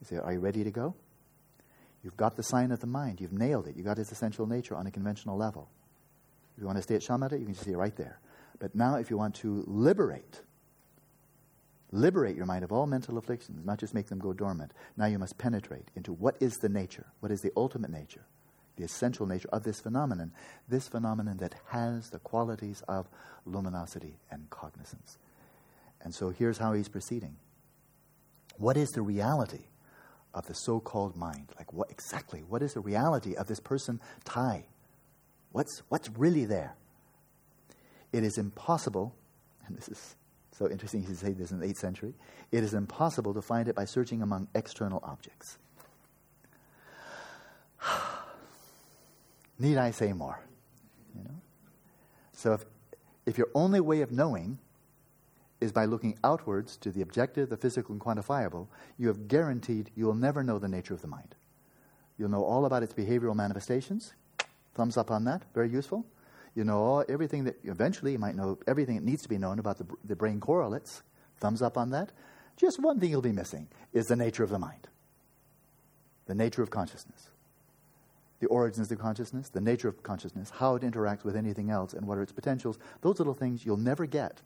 [SPEAKER 1] You say, Are you ready to go? You've got the sign of the mind. You've nailed it. You've got its essential nature on a conventional level. If you want to stay at shamatha, you can see it right there. But now, if you want to liberate, liberate your mind of all mental afflictions, not just make them go dormant, now you must penetrate into what is the nature, what is the ultimate nature, the essential nature of this phenomenon, this phenomenon that has the qualities of luminosity and cognizance. And so here's how he's proceeding. What is the reality of the so called mind? Like, what exactly? What is the reality of this person, Thai? What's, what's really there? It is impossible, and this is so interesting to say this in the 8th century, it is impossible to find it by searching among external objects. Need I say more? You know? So if, if your only way of knowing is by looking outwards to the objective, the physical, and quantifiable, you have guaranteed you will never know the nature of the mind. You'll know all about its behavioral manifestations. Thumbs up on that. Very useful. You know all, everything that eventually you might know everything that needs to be known about the, the brain correlates. Thumbs up on that. Just one thing you'll be missing is the nature of the mind, the nature of consciousness the origins of consciousness, the nature of consciousness, how it interacts with anything else, and what are its potentials. Those little things you'll never get.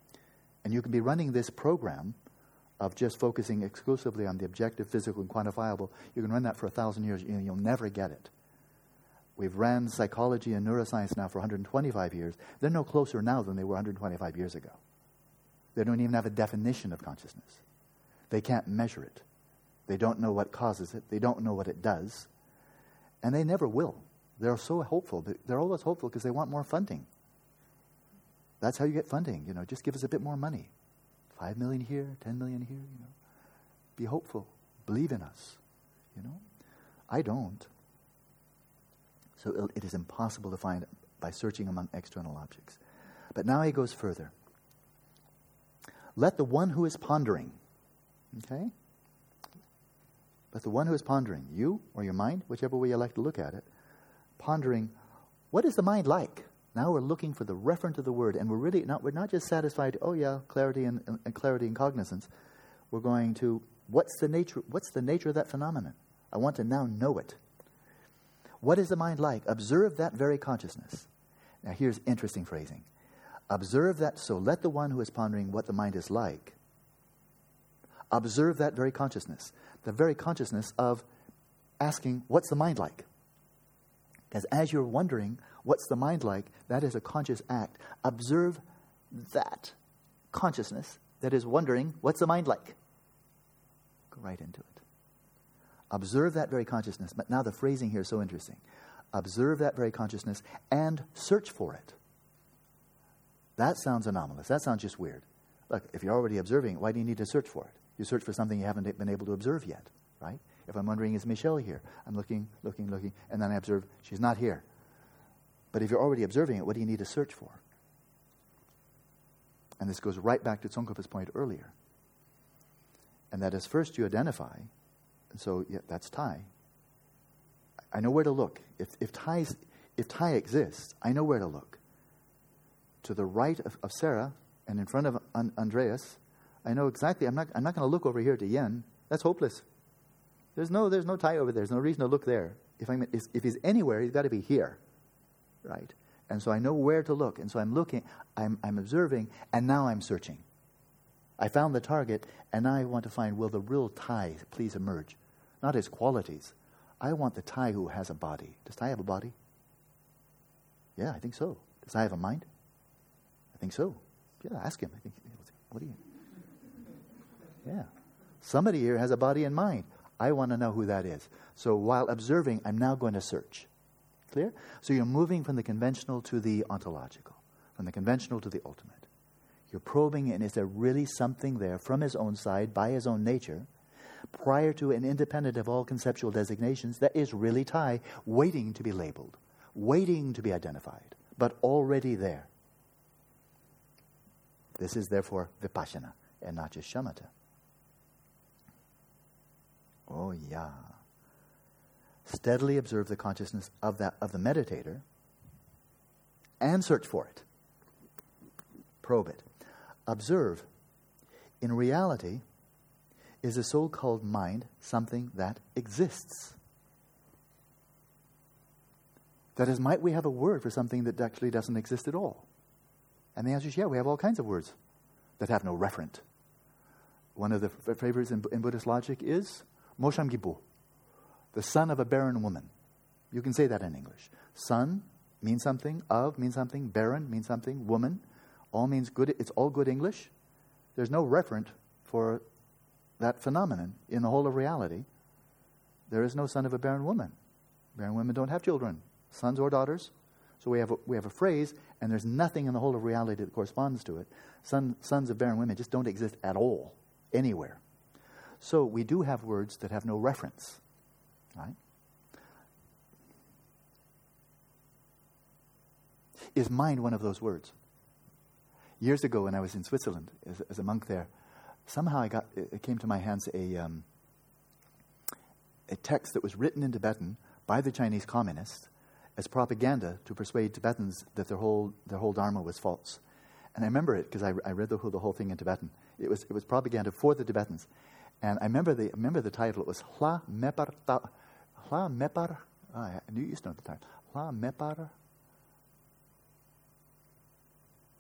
[SPEAKER 1] And you can be running this program of just focusing exclusively on the objective, physical, and quantifiable. You can run that for a thousand years, and you'll never get it. We've ran psychology and neuroscience now for 125 years. They're no closer now than they were 125 years ago. They don't even have a definition of consciousness. They can't measure it. They don't know what causes it. They don't know what it does. And they never will. They're so hopeful. They're always hopeful because they want more funding. That's how you get funding. You know, just give us a bit more money. Five million here, ten million here, you know. Be hopeful. Believe in us. You know? I don't. So it is impossible to find by searching among external objects. But now he goes further. Let the one who is pondering, okay? But the one who is pondering, you or your mind, whichever way you like to look at it, pondering, what is the mind like? Now we're looking for the referent of the word, and we're really not, we're not just satisfied, oh yeah, clarity and, and clarity and cognizance. We're going to, what's the nature, what's the nature of that phenomenon? I want to now know it. What is the mind like? Observe that very consciousness. Now here's interesting phrasing. Observe that, so let the one who is pondering what the mind is like observe that very consciousness the very consciousness of asking, What's the mind like? Because as you're wondering, What's the mind like? that is a conscious act. Observe that consciousness that is wondering, What's the mind like? Go right into it. Observe that very consciousness. But now the phrasing here is so interesting. Observe that very consciousness and search for it. That sounds anomalous. That sounds just weird. Look, if you're already observing, why do you need to search for it? You search for something you haven't been able to observe yet, right? If I'm wondering, is Michelle here? I'm looking, looking, looking, and then I observe she's not here. But if you're already observing it, what do you need to search for? And this goes right back to Tsongkhapa's point earlier. And that is first you identify, so yeah, that's Thai. I know where to look. If, if, Thai's, if Thai exists, I know where to look. To the right of, of Sarah and in front of Andreas I know exactly. I'm not, I'm not going to look over here to Yen. That's hopeless. There's no, there's no Thai over there. There's no reason to look there. If, I'm, if he's anywhere, he's got to be here. Right? And so I know where to look. And so I'm looking, I'm, I'm observing, and now I'm searching. I found the target, and now I want to find will the real Thai please emerge? Not his qualities. I want the Thai who has a body. Does Thai have a body? Yeah, I think so. Does Thai have a mind? I think so. Yeah, ask him. I think, what do you? Yeah. Somebody here has a body and mind. I want to know who that is. So while observing, I'm now going to search. Clear? So you're moving from the conventional to the ontological, from the conventional to the ultimate. You're probing, and is there really something there from his own side, by his own nature, prior to and independent of all conceptual designations, that is really Thai, waiting to be labeled, waiting to be identified, but already there? This is therefore vipassana and not just shamatha. Oh, yeah. Steadily observe the consciousness of, that, of the meditator and search for it. Probe it. Observe. In reality, is the so called mind something that exists? That is, might we have a word for something that actually doesn't exist at all? And the answer is yeah, we have all kinds of words that have no referent. One of the favorites in, in, Buddhist logic is Mosham Gibu, the son of a barren woman. You can say that in English. Son means something, of means something, barren means something, woman all means good. It's all good English. There's no referent for that phenomenon in the whole of reality. There is no son of a barren woman. Barren women don't have children, sons or daughters. So we have a, we have a phrase, and there's nothing in the whole of reality that corresponds to it. Son, sons of barren women just don't exist at all, anywhere. So we do have words that have no reference, right? Is mind one of those words? Years ago, when I was in Switzerland as, as a monk there, somehow I got, it came to my hands a, um, a text that was written in Tibetan by the Chinese communists as propaganda to persuade Tibetans that their whole, their whole Dharma was false. And I remember it because I, I read the whole, the whole thing in Tibetan. It was, it was propaganda for the Tibetans. And I remember the, remember the title. It was Hla Mepar, Hla Mepar, I knew to know the title. Hla Mepar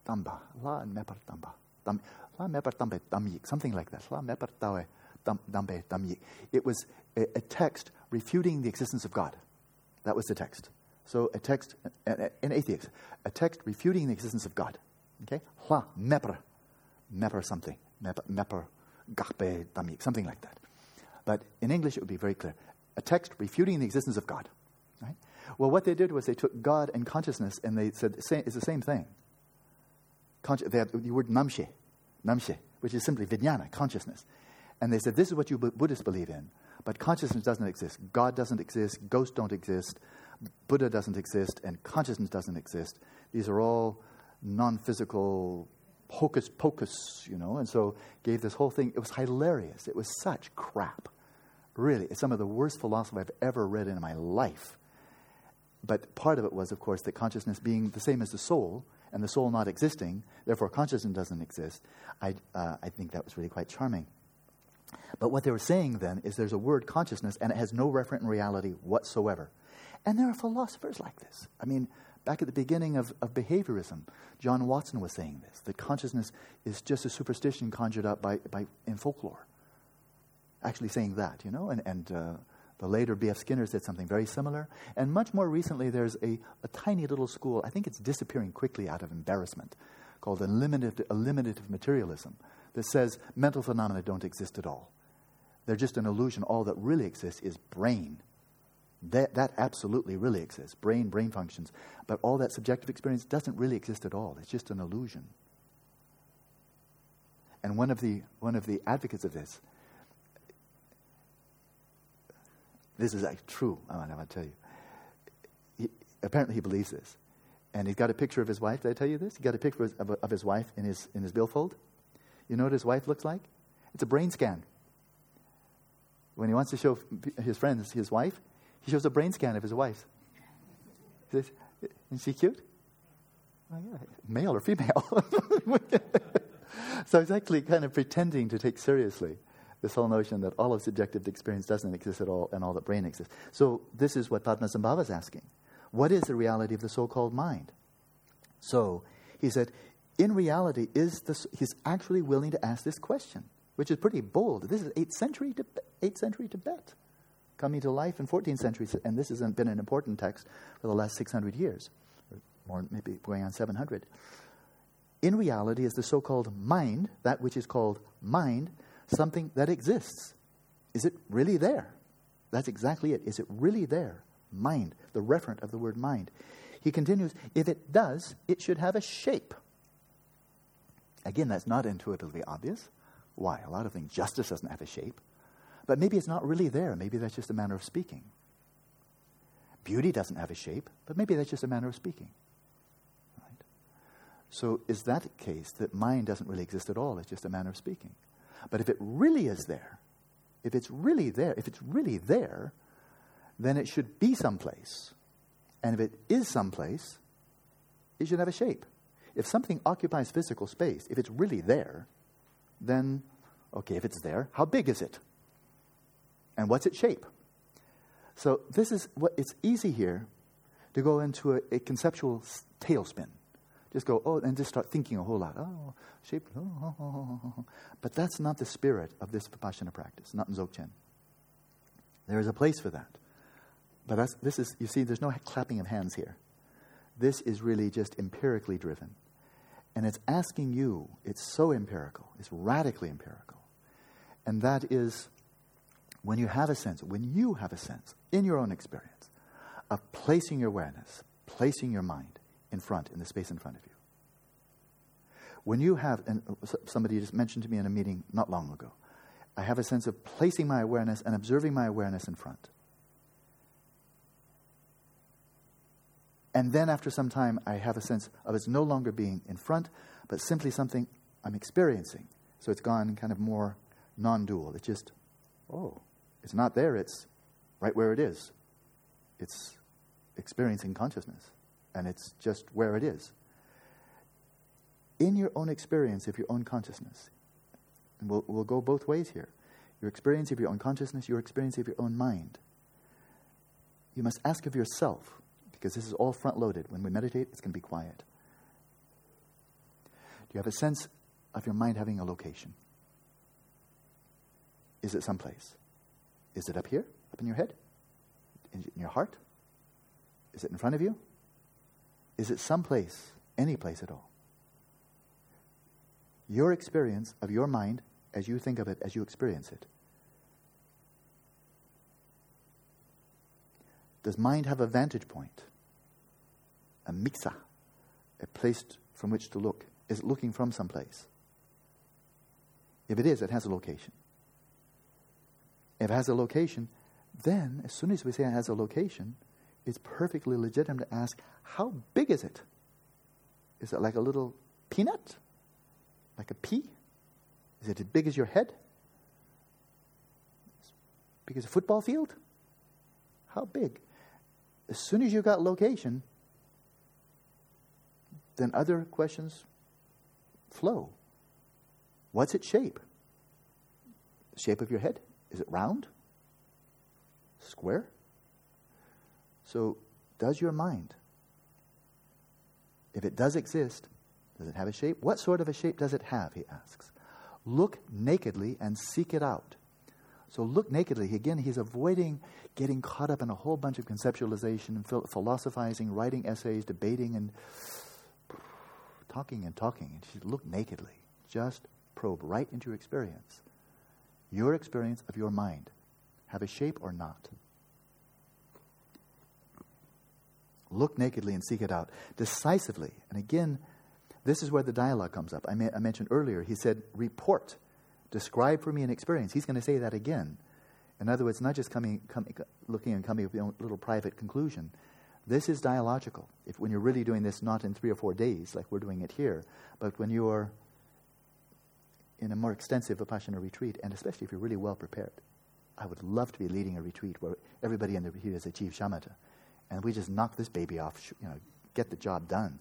[SPEAKER 1] Tamba. Hla Mepar Tamba. Hla Mepar Tambe Tamyik. Something like that. Hla Mepar Tawe Dambe Tamyik. It was a, a text refuting the existence of God. That was the text. So a text, an atheist, a text refuting the existence of God. Okay? Hla, mepar. mepr something, Mepar mepr, gahpe, something like that. But in English, it would be very clear. A text refuting the existence of God. Right? Well, what they did was they took God and consciousness and they said it's the same thing. Consci- they the word namshe, namshe, which is simply vijnana, consciousness. And they said, this is what you Buddhists believe in. But consciousness doesn't exist. God doesn't exist. Ghosts don't exist. Buddha doesn't exist and consciousness doesn't exist. These are all non physical hocus pocus, you know, and so gave this whole thing. It was hilarious. It was such crap. Really, it's some of the worst philosophy I've ever read in my life. But part of it was, of course, that consciousness being the same as the soul, and the soul not existing, therefore consciousness doesn't exist. I, uh, I think that was really quite charming. But what they were saying then is there's a word consciousness, and it has no referent in reality whatsoever. And there are philosophers like this. I mean, back at the beginning of, of behaviorism, John Watson was saying this that consciousness is just a superstition conjured up by, by, in folklore. Actually, saying that, you know, and, and uh, the later B.F. Skinner said something very similar. And much more recently, there's a, a tiny little school, I think it's disappearing quickly out of embarrassment, called eliminative, eliminative materialism, that says mental phenomena don't exist at all. They're just an illusion. All that really exists is brain that, that absolutely really exists brain, brain functions. But all that subjective experience doesn't really exist at all, it's just an illusion. And one of the, one of the advocates of this, this is true, I want to tell you. He, apparently, he believes this. And he's got a picture of his wife. Did I tell you this? He got a picture of, of, his wife in his, in his billfold. You know what his wife looks like? It's a brain scan. When he wants to show his friends his wife, he shows a brain scan of his wife. Says, Is she cute? Oh, yeah. Male or female? so he's actually kind of pretending to take seriously this whole notion that all of subjective experience doesn't exist at all and all that brain exists. So this is what Padmasambhava is asking. What is the reality of the so-called mind? So he said, in reality, is this, he's actually willing to ask this question, which is pretty bold. This is 8th century, 8th century Tibet coming to life in 14th century, and this has been an important text for the last 600 years, or maybe going on 700. In reality, is the so called mind, that which is called mind, something that exists? Is it really there? That's exactly it. Is it really there? Mind, the referent of the word mind. He continues, if it does, it should have a shape. Again, that's not intuitively obvious. Why? A lot of things. Justice doesn't have a shape. But maybe it's not really there. Maybe that's just a manner of speaking. Beauty doesn't have a shape, but maybe that's just a manner of speaking. Right? So is that the case that mind doesn't really exist at all? It's just a manner of speaking. But if it really is there, if it's really there, if it's really there, then it should be someplace. And if it is someplace, it should have a shape. If something occupies physical space, if it's really there, then, okay, if it's there, how big is it? And what's its shape? So this is what it's easy here to go into a, a conceptual tailspin. Just go, oh, and just start thinking a whole lot. Oh, shape. Oh, oh, oh, but that's not the spirit of this Vipassana practice, not in Dzogchen. There is a place for that. But that's, this is, you see, there's no clapping of hands here. This is really just empirically driven. And it's asking you, it's so empirical, it's radically empirical. And that is when you have a sense, when you have a sense in your own experience of placing your awareness, placing your mind in front, in the space in front of you. When you have, and somebody just mentioned to me in a meeting not long ago, I have a sense of placing my awareness and observing my awareness in front. And then after some time, I have a sense of it's no longer being in front, but simply something I'm experiencing. So it's gone kind of more non dual. It's just, oh, it's not there, it's right where it is. It's experiencing consciousness, and it's just where it is. In your own experience of your own consciousness, and we'll, we'll go both ways here your experience of your own consciousness, your experience of your own mind. You must ask of yourself because this is all front loaded. When we meditate, it's going to be quiet. Do you have a sense of your mind having a location? Is it someplace? Is it up here, up in your head? In your heart? Is it in front of you? Is it someplace, any place at all? Your experience of your mind as you think of it, as you experience it. Does mind have a vantage point? a mixa, a place from which to look. Is it looking from someplace? If it is, it has a location. If it has a location, then as soon as we say it has a location, it's perfectly legitimate to ask, how big is it? Is it like a little peanut? Like a pea? Is it as big as your head? As big as a football field? How big? As soon as you got location, then other questions flow. What's its shape? The shape of your head? Is it round? Square? So, does your mind, if it does exist, does it have a shape? What sort of a shape does it have? He asks. Look nakedly and seek it out. So, look nakedly. Again, he's avoiding getting caught up in a whole bunch of conceptualization, philosophizing, writing essays, debating, and talking and talking, and said, Look nakedly. Just probe right into your experience. Your experience of your mind. Have a shape or not? Look nakedly and seek it out decisively. And again, this is where the dialogue comes up. I, may, I mentioned earlier, he said, Report. Describe for me an experience. He's going to say that again. In other words, not just coming, coming looking and coming with a little private conclusion. This is dialogical. If when you're really doing this not in three or four days, like we're doing it here, but when you're in a more extensive Vipassana retreat, and especially if you're really well prepared. I would love to be leading a retreat where everybody in the retreat is a chief shamatha, and we just knock this baby off, you know, get the job done.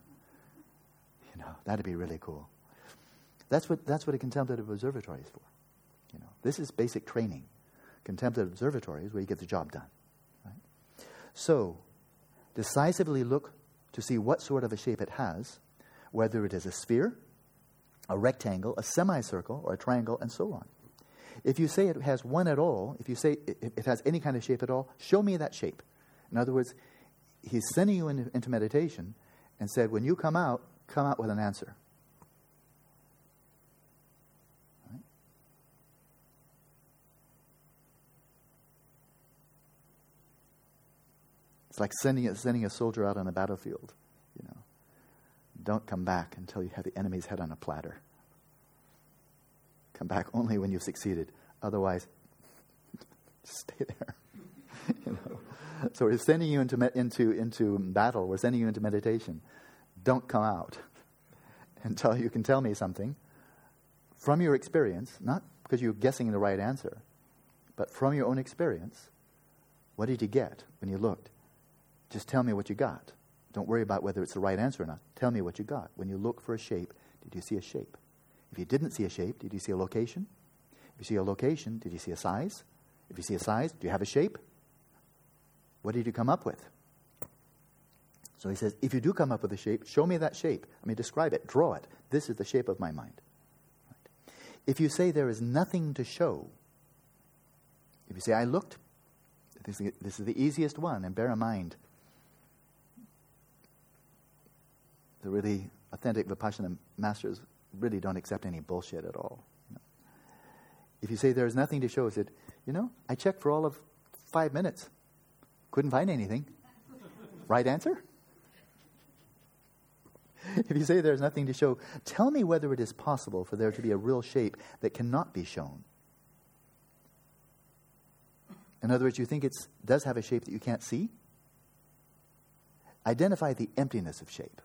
[SPEAKER 1] You know, that'd be really cool. That's what, that's what a contemplative observatory is for. You know, this is basic training. Contemplative observatory is where you get the job done. Right? So, decisively look to see what sort of a shape it has, whether it is a sphere, a rectangle, a semicircle, or a triangle, and so on. If you say it has one at all, if you say it has any kind of shape at all, show me that shape. In other words, he's sending you into meditation and said, when you come out, come out with an answer. It's like sending a, sending a soldier out on a battlefield. You know, don't come back until you have the enemy's head on a platter. Come back only when you've succeeded. Otherwise, just stay there. you know? So we're sending you into, into, into battle. We're sending you into meditation. Don't come out until you can tell me something from your experience, not because you're guessing the right answer, but from your own experience. What did you get when you looked? Just tell me what you got. Don't worry about whether it's the right answer or not. Tell me what you got. When you look for a shape, did you see a shape? If you didn't see a shape, did you see a location? If you see a location, did you see a size? If you see a size, do you have a shape? What did you come up with? So he says, if you do come up with a shape, show me that shape. I mean, describe it, draw it. This is the shape of my mind. Right. If you say there is nothing to show, if you say, I looked, this is, this is the easiest one, and bear in mind, the really authentic Vipassana masters really don't accept any bullshit at all. If you say there's nothing to show, is it, you know, I checked for all of five minutes, couldn't find anything. right answer? if you say there's nothing to show, tell me whether it is possible for there to be a real shape that cannot be shown. In other words, you think it does have a shape that you can't see? Identify the emptiness of shape.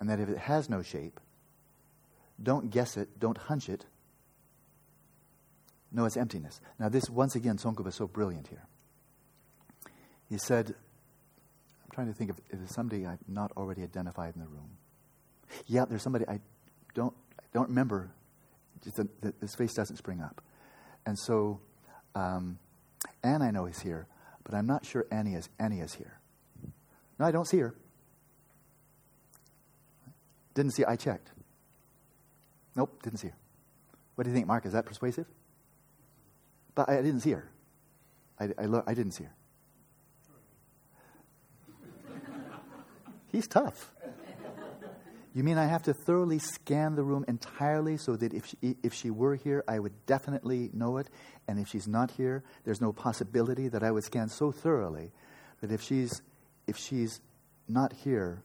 [SPEAKER 1] And that if it has no shape, don't guess it, don't hunch it. No, it's emptiness. Now, this, once again, Tsongkhapa is so brilliant here. He said, I'm trying to think of if there's somebody I've not already identified in the room. Yeah, there's somebody I don't, I don't remember. Just the, the, this face doesn't spring up. And so, um, Anne I know is here, but I'm not sure Annie is, Annie is here. No, I don't see her. Didn't see. I checked. Nope, didn't see her. What do you think, Mark? Is that persuasive? But I, didn't see her. I, I, lo- I didn't see her. He's tough. You mean I have to thoroughly scan the room entirely so that if she, if she were here, I would definitely know it? And if she's not here, there's no possibility that I would scan so thoroughly that if she's, if she's not here,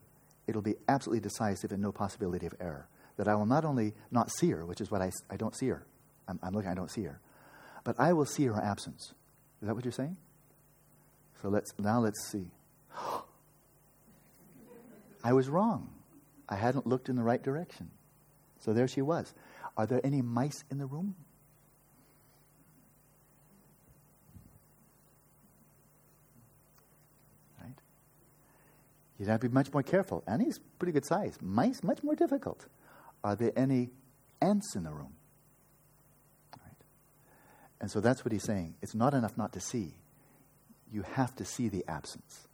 [SPEAKER 1] it'll be absolutely decisive and no possibility of error. That I will not only not see her, which is what I, I don't see her, I'm, I'm looking, I don't see her, but I will see her absence. Is that what you're saying? So let's, now let's see. I was wrong. I hadn't looked in the right direction. So there she was. Are there any mice in the room? Right? You'd have to be much more careful. Annie's pretty good size. Mice, much more difficult. Are there any ants in the room? And so that's what he's saying. It's not enough not to see. You have to see the absence.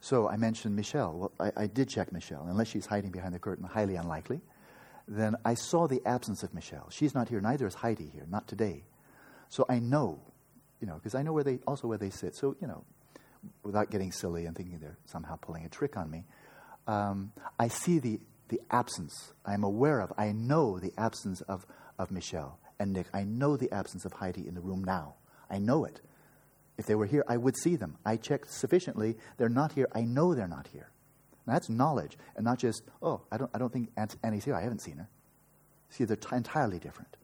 [SPEAKER 1] So I mentioned Michelle. Well, I, I, did check Michelle, unless she's hiding behind the curtain, highly unlikely. Then I saw the absence of Michelle. She's not here. Neither is Heidi here. Not today. So I know, you know, because I know where they also where they sit. So you know, without getting silly and thinking they're somehow pulling a trick on me, um, I see the the absence. I'm aware of. I know the absence of of Michelle and Nick. I know the absence of Heidi in the room now. I know it. If they were here, I would see them. I checked sufficiently. They're not here. I know they're not here. That's knowledge, and not just, oh, I don't, I don't think Annie's here. I haven't seen her. See, they're t- entirely different.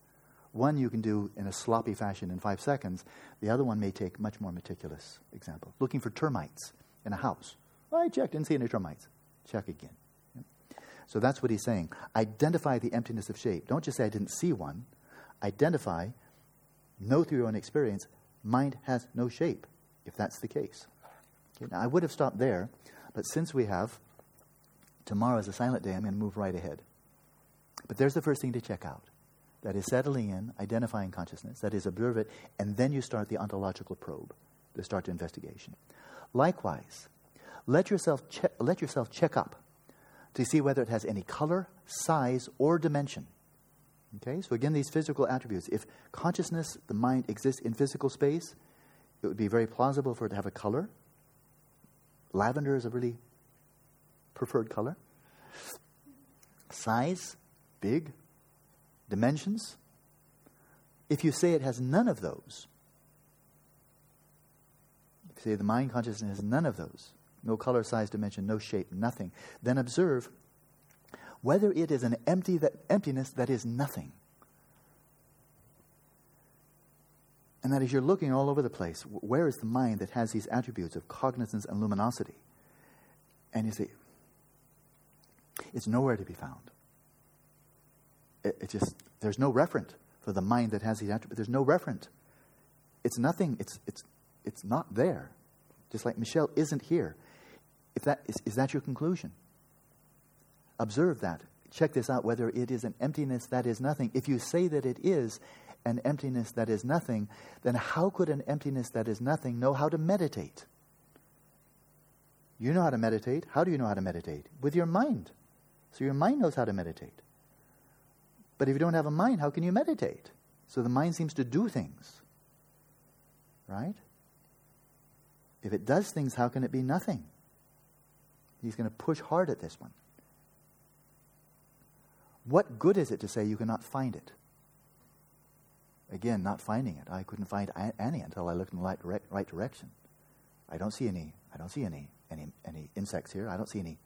[SPEAKER 1] One you can do in a sloppy fashion in five seconds. The other one may take much more meticulous example. Looking for termites in a house. Oh, I checked, didn't see any termites. Check again. So that's what he's saying. Identify the emptiness of shape. Don't just say I didn't see one. Identify, know through your own experience, mind has no shape, if that's the case. Okay, now, I would have stopped there, but since we have tomorrow is a silent day, I'm going to move right ahead. But there's the first thing to check out. That is settling in, identifying consciousness. That is observe it, and then you start the ontological probe, the start to investigation. Likewise, let yourself, che- let yourself check up to see whether it has any color, size, or dimension. Okay, so again, these physical attributes. If consciousness, the mind, exists in physical space, it would be very plausible for it to have a color. Lavender is a really preferred color. Size, big. Dimensions. If you say it has none of those, if you say the mind consciousness has none of those, no color, size, dimension, no shape, nothing, then observe whether it is an empty that, emptiness that is nothing. And that as you're looking all over the place, where is the mind that has these attributes of cognizance and luminosity? And you see, it's nowhere to be found. It, it just, there's no referent for the mind that has these attributes. There's no referent. It's nothing, it's, it's, it's not there. Just like Michelle isn't here. If that, is, is that your conclusion? Observe that. Check this out whether it is an emptiness that is nothing. If you say that it is an emptiness that is nothing, then how could an emptiness that is nothing know how to meditate? You know how to meditate. How do you know how to meditate? With your mind. So your mind knows how to meditate. But if you don't have a mind, how can you meditate? So the mind seems to do things. Right? If it does things, how can it be nothing? He's going to push hard at this one. What good is it to say you cannot find it? Again, not finding it. I couldn't find any until I looked in the right, right direction. I don't see any. I don't see any any any insects here. I don't see any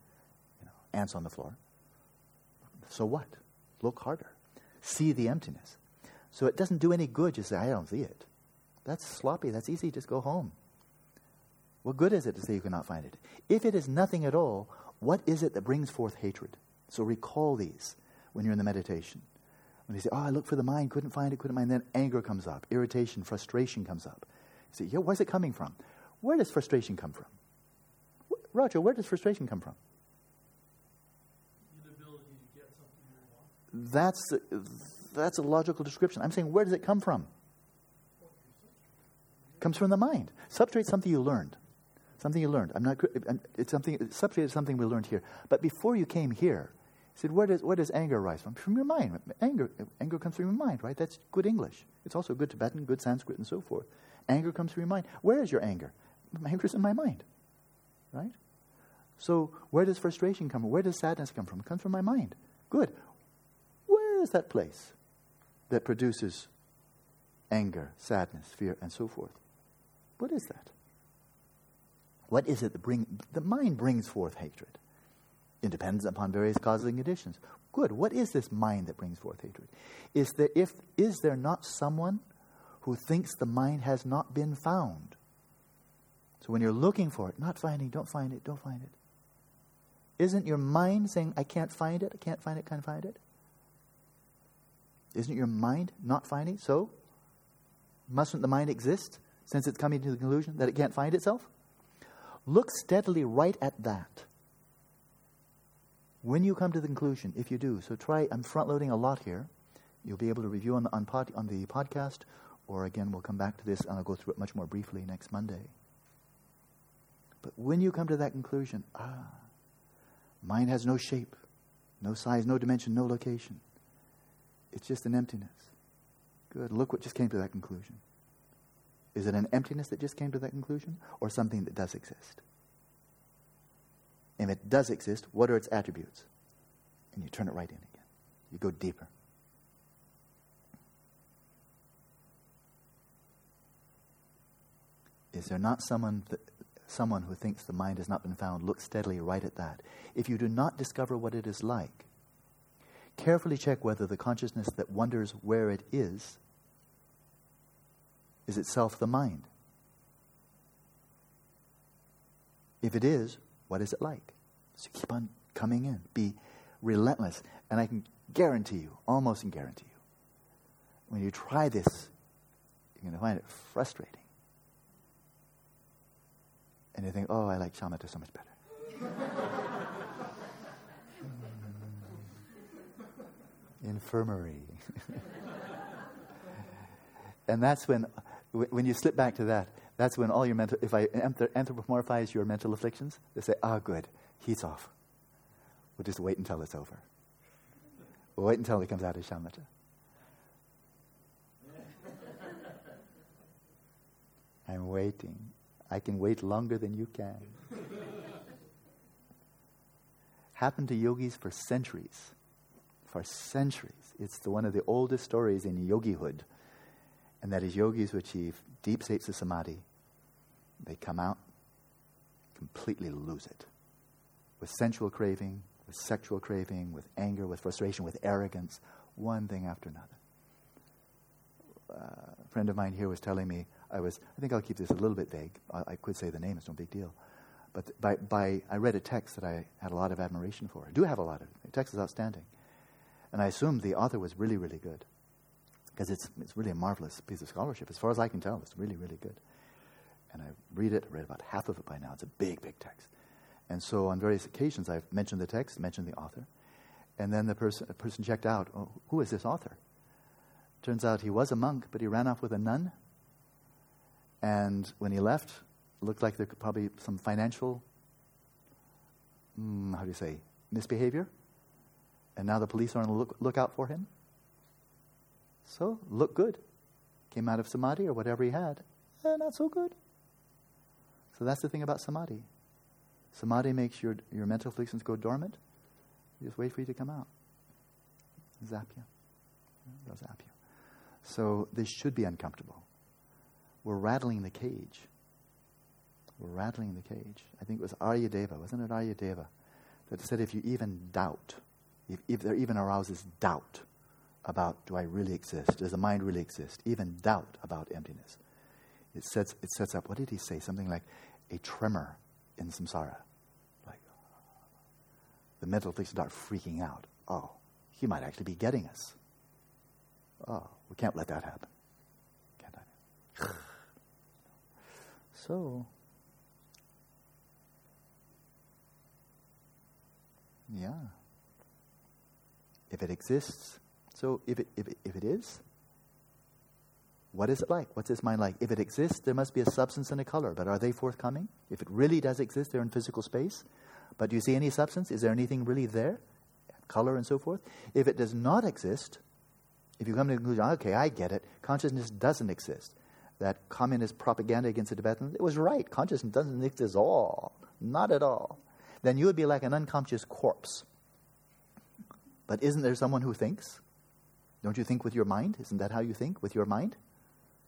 [SPEAKER 1] you know, ants on the floor. So what? Look harder. See the emptiness. So it doesn't do any good just say I don't see it. That's sloppy. That's easy. Just go home. What good is it to say you cannot find it? If it is nothing at all, what is it that brings forth hatred? So recall these when you're in the meditation. When you say, Oh, I looked for the mind, couldn't find it, couldn't find it, then anger comes up, irritation, frustration comes up. You say, Yeah, where's it coming from? Where does frustration come from? Roger, where does frustration come from? That's, that's a logical description. I'm saying, where does it come from? It comes from the mind. Substrate something you learned. Something you learned. I'm not. It's something. Substrate is something we learned here. But before you came here, he said, where does, where does anger arise from? From your mind. Anger, anger comes from your mind, right? That's good English. It's also good Tibetan, good Sanskrit, and so forth. Anger comes from your mind. Where is your anger? Anger is in my mind, right? So where does frustration come from? Where does sadness come from? It comes from my mind. Good. Where is that place that produces anger, sadness, fear, and so forth? What is that? What is it that bring the mind brings forth hatred? It depends upon various causes and conditions. Good. What is this mind that brings forth hatred? Is there, if, is there not someone who thinks the mind has not been found? So when you're looking for it, not finding, don't find it, don't find it. Isn't your mind saying, I can't find it, I can't find it, can't find it? Isn't your mind not finding? So, mustn't the mind exist since it's coming to the conclusion that it can't find itself? Look steadily right at that when you come to the conclusion, if you do, so try, I'm front loading a lot here. You'll be able to review on the, on, pod, on the podcast, or again, we'll come back to this and I'll go through it much more briefly next Monday. But when you come to that conclusion, ah, mind has no shape, no size, no dimension, no location. It's just an emptiness. Good. Look what just came to that conclusion. Is it an emptiness that just came to that conclusion, or something that does exist? If it does exist, what are its attributes? And you turn it right in again. You go deeper. Is there not someone, someone who thinks the mind has not been found? Look steadily right at that. If you do not discover what it is like, carefully check whether the consciousness that wonders where it is is itself the mind. If it is, what is it like? So keep on coming in. Be relentless. And I can guarantee you, almost guarantee you, when you try this, you're going to find it frustrating. And you think, oh, I like shamatha so much better. Infirmary. and that's when, when you slip back to that, that's when all your mental, if I anthropomorphize your mental afflictions, they say, ah, oh, good, he's off. We'll just wait until it's over. We'll wait until he comes out of shamatha. I'm waiting. I can wait longer than you can. Happened to yogis for centuries. For centuries. It's the, one of the oldest stories in yogihood. And that is yogis who achieve deep states of samadhi they come out, completely lose it. With sensual craving, with sexual craving, with anger, with frustration, with arrogance, one thing after another. Uh, a friend of mine here was telling me, I was, I think I'll keep this a little bit vague. I, I could say the name, it's no big deal. But by, by, I read a text that I had a lot of admiration for. I do have a lot of it. The text is outstanding. And I assumed the author was really, really good. Because it's, it's really a marvelous piece of scholarship. As far as I can tell, it's really, really good. And I read it, I read about half of it by now. It's a big, big text. And so on various occasions, I've mentioned the text, mentioned the author. And then the person, person checked out, oh, who is this author? Turns out he was a monk, but he ran off with a nun. And when he left, looked like there could probably some financial, mm, how do you say, misbehavior. And now the police are on the look, lookout for him. So, look good. Came out of samadhi or whatever he had. Eh, not so good. So that's the thing about samadhi. Samadhi makes your, your mental afflictions go dormant. You just wait for you to come out. Zap you. They'll zap you. So this should be uncomfortable. We're rattling the cage. We're rattling the cage. I think it was Aryadeva, wasn't it Aryadeva, that said if you even doubt, if, if there even arouses doubt about do I really exist? Does the mind really exist? Even doubt about emptiness. It sets, it sets up, what did he say? Something like a tremor in samsara. Like the mental things start freaking out. Oh, he might actually be getting us. Oh, we can't let that happen. Can't I? so, yeah. If it exists, so if it, if it, if it is, what is it like? What's this mind like? If it exists, there must be a substance and a color, but are they forthcoming? If it really does exist, they're in physical space. But do you see any substance? Is there anything really there? Color and so forth? If it does not exist, if you come to the conclusion, okay, I get it, consciousness doesn't exist. That communist propaganda against the Tibetans, it was right. Consciousness doesn't exist at all. Not at all. Then you would be like an unconscious corpse. But isn't there someone who thinks? Don't you think with your mind? Isn't that how you think? With your mind?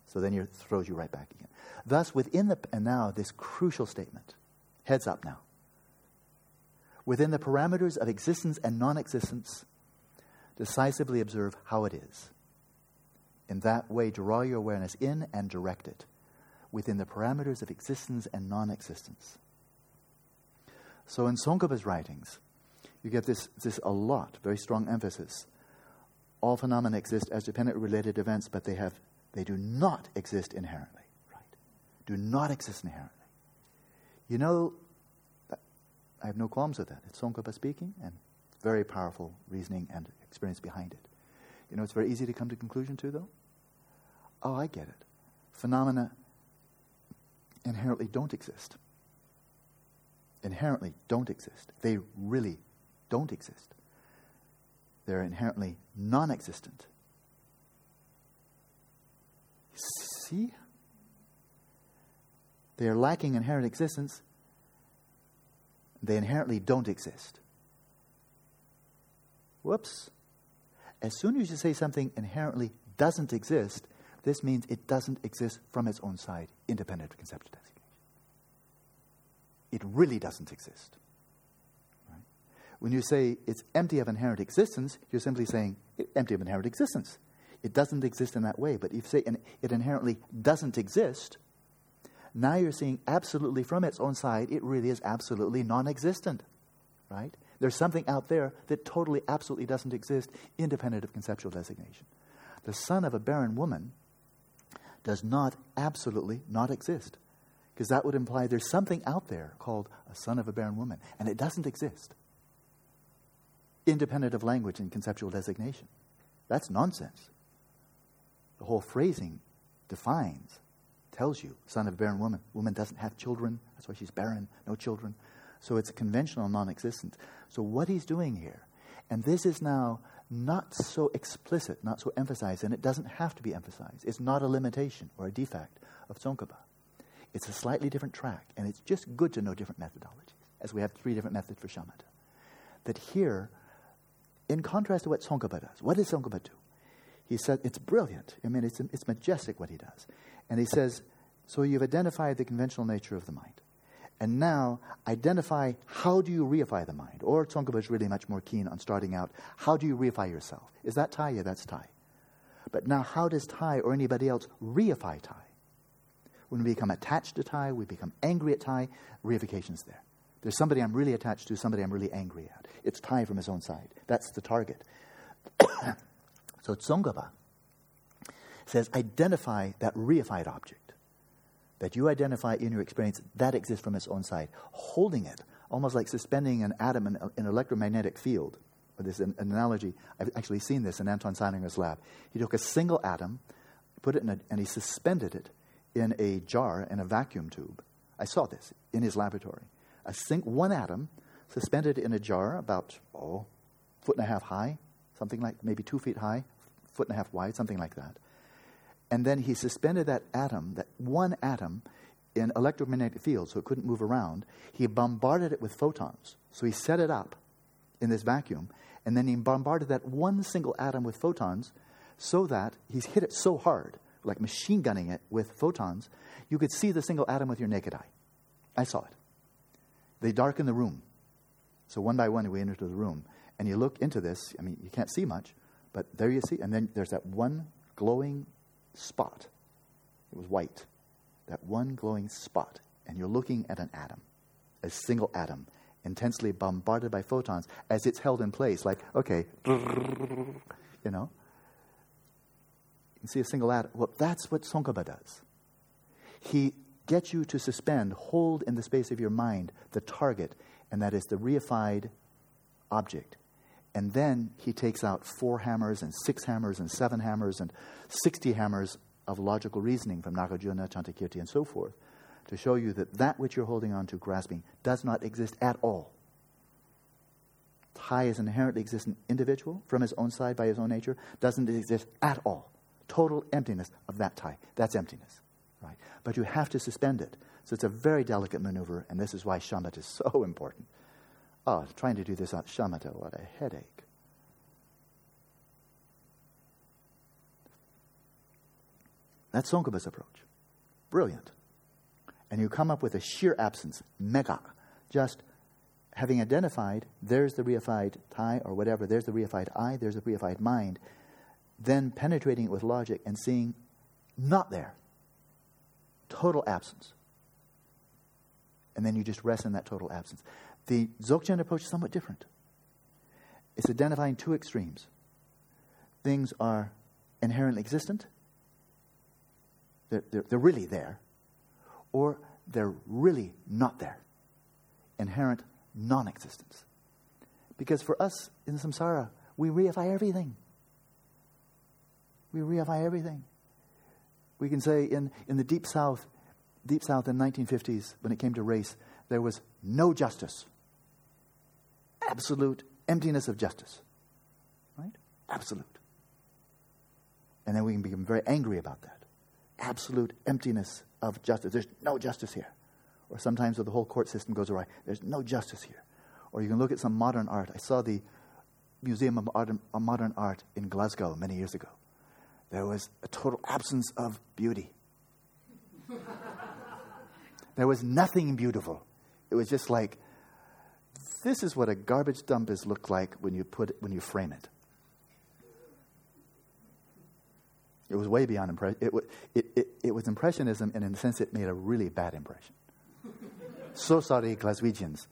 [SPEAKER 1] So then it throws you right back again. Thus, within the, and now this crucial statement, heads up now. Within the parameters of existence and non existence, decisively observe how it is. In that way, draw your awareness in and direct it within the parameters of existence and non existence. So in Tsongkhapa's writings, you get this, this a lot, very strong emphasis. All phenomena exist as dependent related events, but they have they do not exist inherently, right? Do not exist inherently. You know, I have no qualms with that. It's Tsongkhapa speaking, and very powerful reasoning and experience behind it. You know, it's very easy to come to conclusion to, though. Oh, I get it. Phenomena inherently don't exist. Inherently don't exist. They really don't exist. They're inherently non existent. See? They are lacking inherent existence. They inherently don't exist. Whoops. As soon as you say something inherently doesn't exist, this means it doesn't exist from its own side, independent of conceptual designation. It really doesn't exist. Right? When you say it's empty of inherent existence, you're simply saying it's empty of inherent existence. It doesn't exist in that way. But if you say it inherently doesn't exist, now you're seeing absolutely from its own side, it really is absolutely non existent. Right? There's something out there that totally, absolutely doesn't exist, independent of conceptual designation. The son of a barren woman does not absolutely not exist. Because that would imply there's something out there called a son of a barren woman, and it doesn't exist, independent of language and conceptual designation. That's nonsense. The whole phrasing defines, tells you, son of a barren woman. Woman doesn't have children. That's why she's barren, no children. So it's a conventional non existent. So what he's doing here, and this is now not so explicit, not so emphasized, and it doesn't have to be emphasized. It's not a limitation or a defect of Tsongkhapa. It's a slightly different track, and it's just good to know different methodologies, as we have three different methods for shamatha. That here, in contrast to what Tsongkhapa does, what does Tsongkhapa do? He said, it's brilliant. I mean, it's, it's majestic what he does. And he says, so you've identified the conventional nature of the mind. And now identify how do you reify the mind? Or Tsongkhapa is really much more keen on starting out how do you reify yourself? Is that Thai? Yeah, that's Thai. But now, how does Thai or anybody else reify Thai? When we become attached to Thai, we become angry at Thai, reification's there. There's somebody I'm really attached to, somebody I'm really angry at. It's Thai from his own side. That's the target. So Tsongkhapa says identify that reified object that you identify in your experience that exists from its own side, holding it, almost like suspending an atom in an electromagnetic field. This an, an analogy, I've actually seen this in Anton Zeilinger's lab. He took a single atom, put it in a, and he suspended it in a jar in a vacuum tube. I saw this in his laboratory. A sing, one atom suspended in a jar about, oh, foot and a half high, something like maybe two feet high, foot and a half wide, something like that. And then he suspended that atom, that one atom, in electromagnetic field so it couldn't move around. He bombarded it with photons. So he set it up in this vacuum, and then he bombarded that one single atom with photons so that he's hit it so hard, like machine gunning it with photons, you could see the single atom with your naked eye. I saw it. They darken the room. So one by one, we enter the room, and you look into this. I mean, you can't see much, but there you see, and then there's that one glowing spot. It was white. That one glowing spot. And you're looking at an atom, a single atom, intensely bombarded by photons as it's held in place. Like, okay, you know. You see a single atom. Well, that's what Tsongkhapa does. He gets you to suspend, hold in the space of your mind the target, and that is the reified object. And then he takes out four hammers and six hammers and seven hammers and 60 hammers of logical reasoning from Nagarjuna, Chandrakirti, and so forth to show you that that which you're holding on to, grasping, does not exist at all. Thai is an inherently existent individual from his own side by his own nature, doesn't exist at all. Total emptiness of that Thai. That's emptiness. Right? But you have to suspend it. So it's a very delicate maneuver, and this is why shamatha is so important. Oh, trying to do this on shamatha, what a headache. That's Tsongkhapa's approach. Brilliant. And you come up with a sheer absence, mega. Just having identified, there's the reified Thai or whatever, there's the reified I, there's the reified mind, then penetrating it with logic and seeing not there. Total absence. And then you just rest in that total absence. The Dzogchen approach is somewhat different. It's identifying two extremes. Things are inherently existent, they're, they're, they're really there, or they're really not there. Inherent non existence. Because for us in samsara, we reify everything. We reify everything. We can say in, in the deep south, deep south in 1950s, when it came to race, there was no justice absolute emptiness of justice. Right? Absolute. And then we can become very angry about that. Absolute emptiness of justice. There's no justice here. Or sometimes the whole court system goes awry. There's no justice here. Or you can look at some modern art. I saw the Museum of Modern Art in Glasgow many years ago. There was a total absence of beauty. there was nothing beautiful. It was just like this is what a garbage dump is look like when you put it, when you frame it. It was way beyond impression. It, it, it, it was impressionism, and in a sense, it made a really bad impression. so sorry, Glaswegians.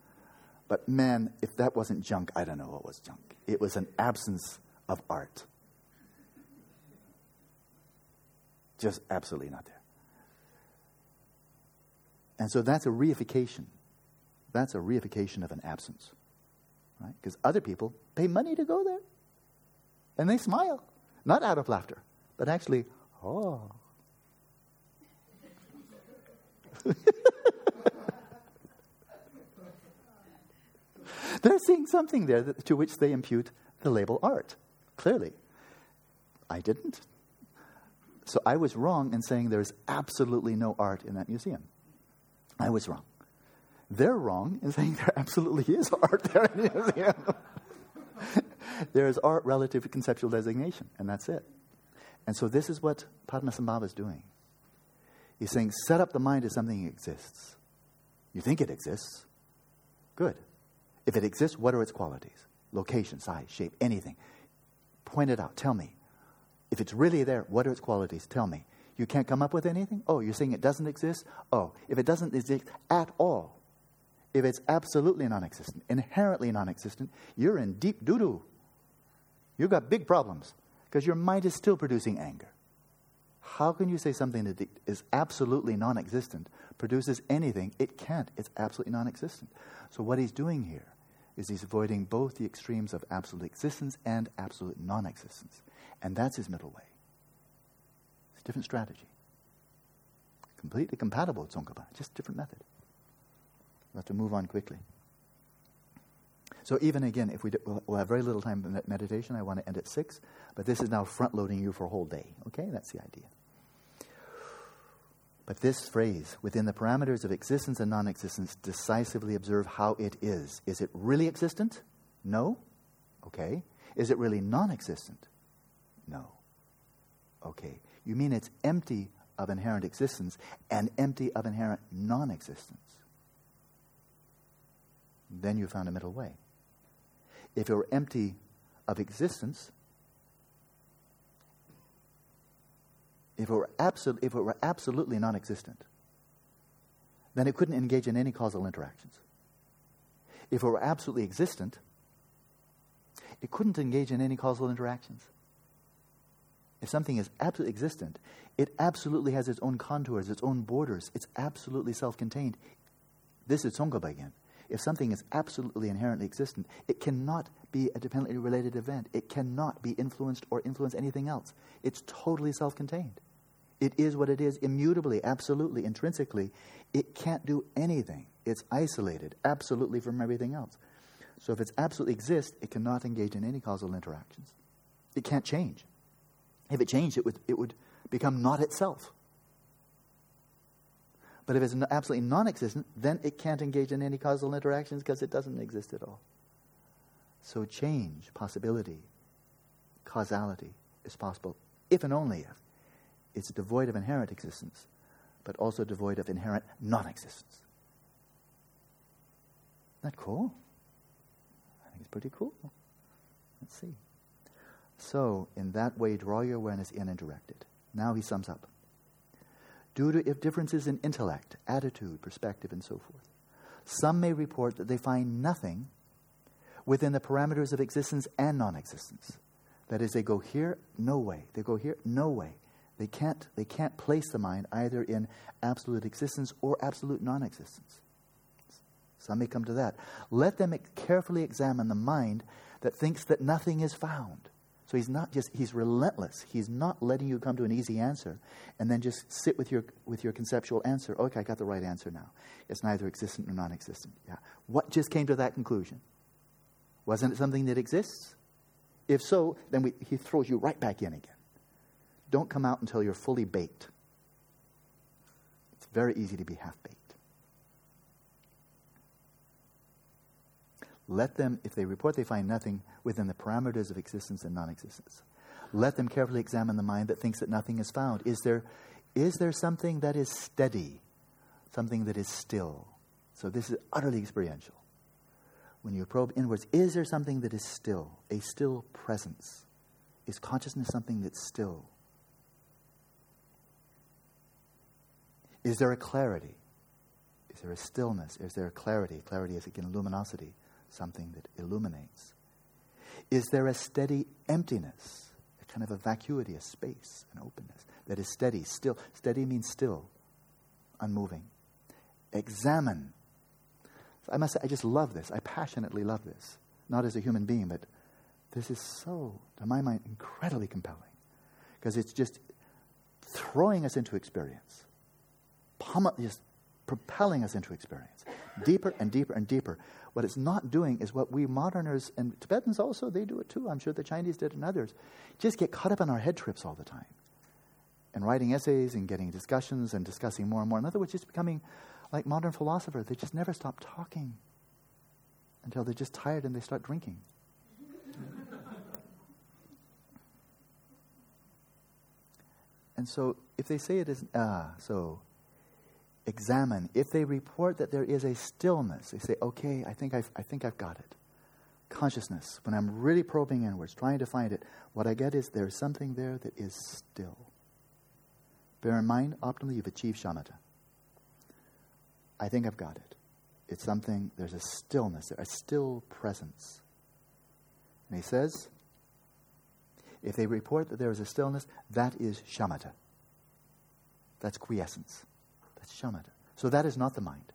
[SPEAKER 1] But man, if that wasn't junk, I don't know what was junk. It was an absence of art. Just absolutely not there. And so that's a reification that's a reification of an absence. Right? Because other people pay money to go there. And they smile. Not out of laughter, but actually, oh. They're seeing something there that, to which they impute the label art. Clearly. I didn't. So I was wrong in saying there's absolutely no art in that museum. I was wrong. They're wrong in saying there absolutely is art there in the museum. there is art relative to conceptual designation, and that's it. And so this is what Padmasambhava is doing. He's saying, set up the mind as something exists. You think it exists. Good. If it exists, what are its qualities? Location, size, shape, anything. Point it out. Tell me. If it's really there, what are its qualities? Tell me. You can't come up with anything? Oh, you're saying it doesn't exist? Oh, if it doesn't exist at all, if it's absolutely non existent, inherently non existent, you're in deep doo doo. You've got big problems because your mind is still producing anger. How can you say something that is absolutely non existent produces anything? It can't. It's absolutely non existent. So, what he's doing here is he's avoiding both the extremes of absolute existence and absolute non existence. And that's his middle way. It's a different strategy. Completely compatible with Tsongkhapa, just different method. We'll have to move on quickly. So even again, if we do, we'll, have very little time for meditation. I want to end at six, but this is now front loading you for a whole day. Okay, that's the idea. But this phrase, within the parameters of existence and non existence, decisively observe how it is. Is it really existent? No. Okay. Is it really non existent? No. Okay. You mean it's empty of inherent existence and empty of inherent non existence? Then you found a middle way. If it were empty of existence, if it were, absol- if it were absolutely non existent, then it couldn't engage in any causal interactions. If it were absolutely existent, it couldn't engage in any causal interactions. If something is absolutely existent, it absolutely has its own contours, its own borders. It's absolutely self contained. This is Tsongkhapa again. If something is absolutely inherently existent, it cannot be a dependently related event. It cannot be influenced or influence anything else. It's totally self contained. It is what it is, immutably, absolutely, intrinsically. It can't do anything. It's isolated absolutely from everything else. So if it absolutely exists, it cannot engage in any causal interactions. It can't change. If it changed, it would, it would become not itself. But if it's absolutely non existent, then it can't engage in any causal interactions because it doesn't exist at all. So change, possibility, causality is possible if and only if it's devoid of inherent existence, but also devoid of inherent non existence. Isn't that cool? I think it's pretty cool. Let's see. So, in that way, draw your awareness in and direct it. Now he sums up due to differences in intellect, attitude, perspective, and so forth. Some may report that they find nothing within the parameters of existence and non existence. That is, they go here, no way. They go here, no way. They can't, they can't place the mind either in absolute existence or absolute non existence. Some may come to that. Let them carefully examine the mind that thinks that nothing is found. So he's not just, he's relentless. He's not letting you come to an easy answer and then just sit with your, with your conceptual answer. Okay, I got the right answer now. It's neither existent nor non existent. Yeah. What just came to that conclusion? Wasn't it something that exists? If so, then we, he throws you right back in again. Don't come out until you're fully baked. It's very easy to be half baked. Let them, if they report they find nothing within the parameters of existence and non existence, let them carefully examine the mind that thinks that nothing is found. Is there, is there something that is steady, something that is still? So this is utterly experiential. When you probe inwards, is there something that is still, a still presence? Is consciousness something that's still? Is there a clarity? Is there a stillness? Is there a clarity? Clarity is again luminosity something that illuminates? Is there a steady emptiness, a kind of a vacuity, a space, an openness that is steady, still? Steady means still, unmoving. Examine. I must say, I just love this. I passionately love this. Not as a human being, but this is so, to my mind, incredibly compelling. Because it's just throwing us into experience, just propelling us into experience, deeper and deeper and deeper. What it's not doing is what we moderners and Tibetans also, they do it too. I'm sure the Chinese did and others. Just get caught up in our head trips all the time. And writing essays and getting discussions and discussing more and more. In other words, just becoming like modern philosophers. They just never stop talking until they're just tired and they start drinking. and so if they say it isn't, ah, so examine. If they report that there is a stillness, they say, okay, I think I've, I think I've got it. Consciousness, when I'm really probing inwards, trying to find it, what I get is there's something there that is still. Bear in mind, optimally, you've achieved shamatha. I think I've got it. It's something, there's a stillness, a still presence. And he says, if they report that there is a stillness, that is shamatha. That's quiescence. That's shamatha. So that is not the mind.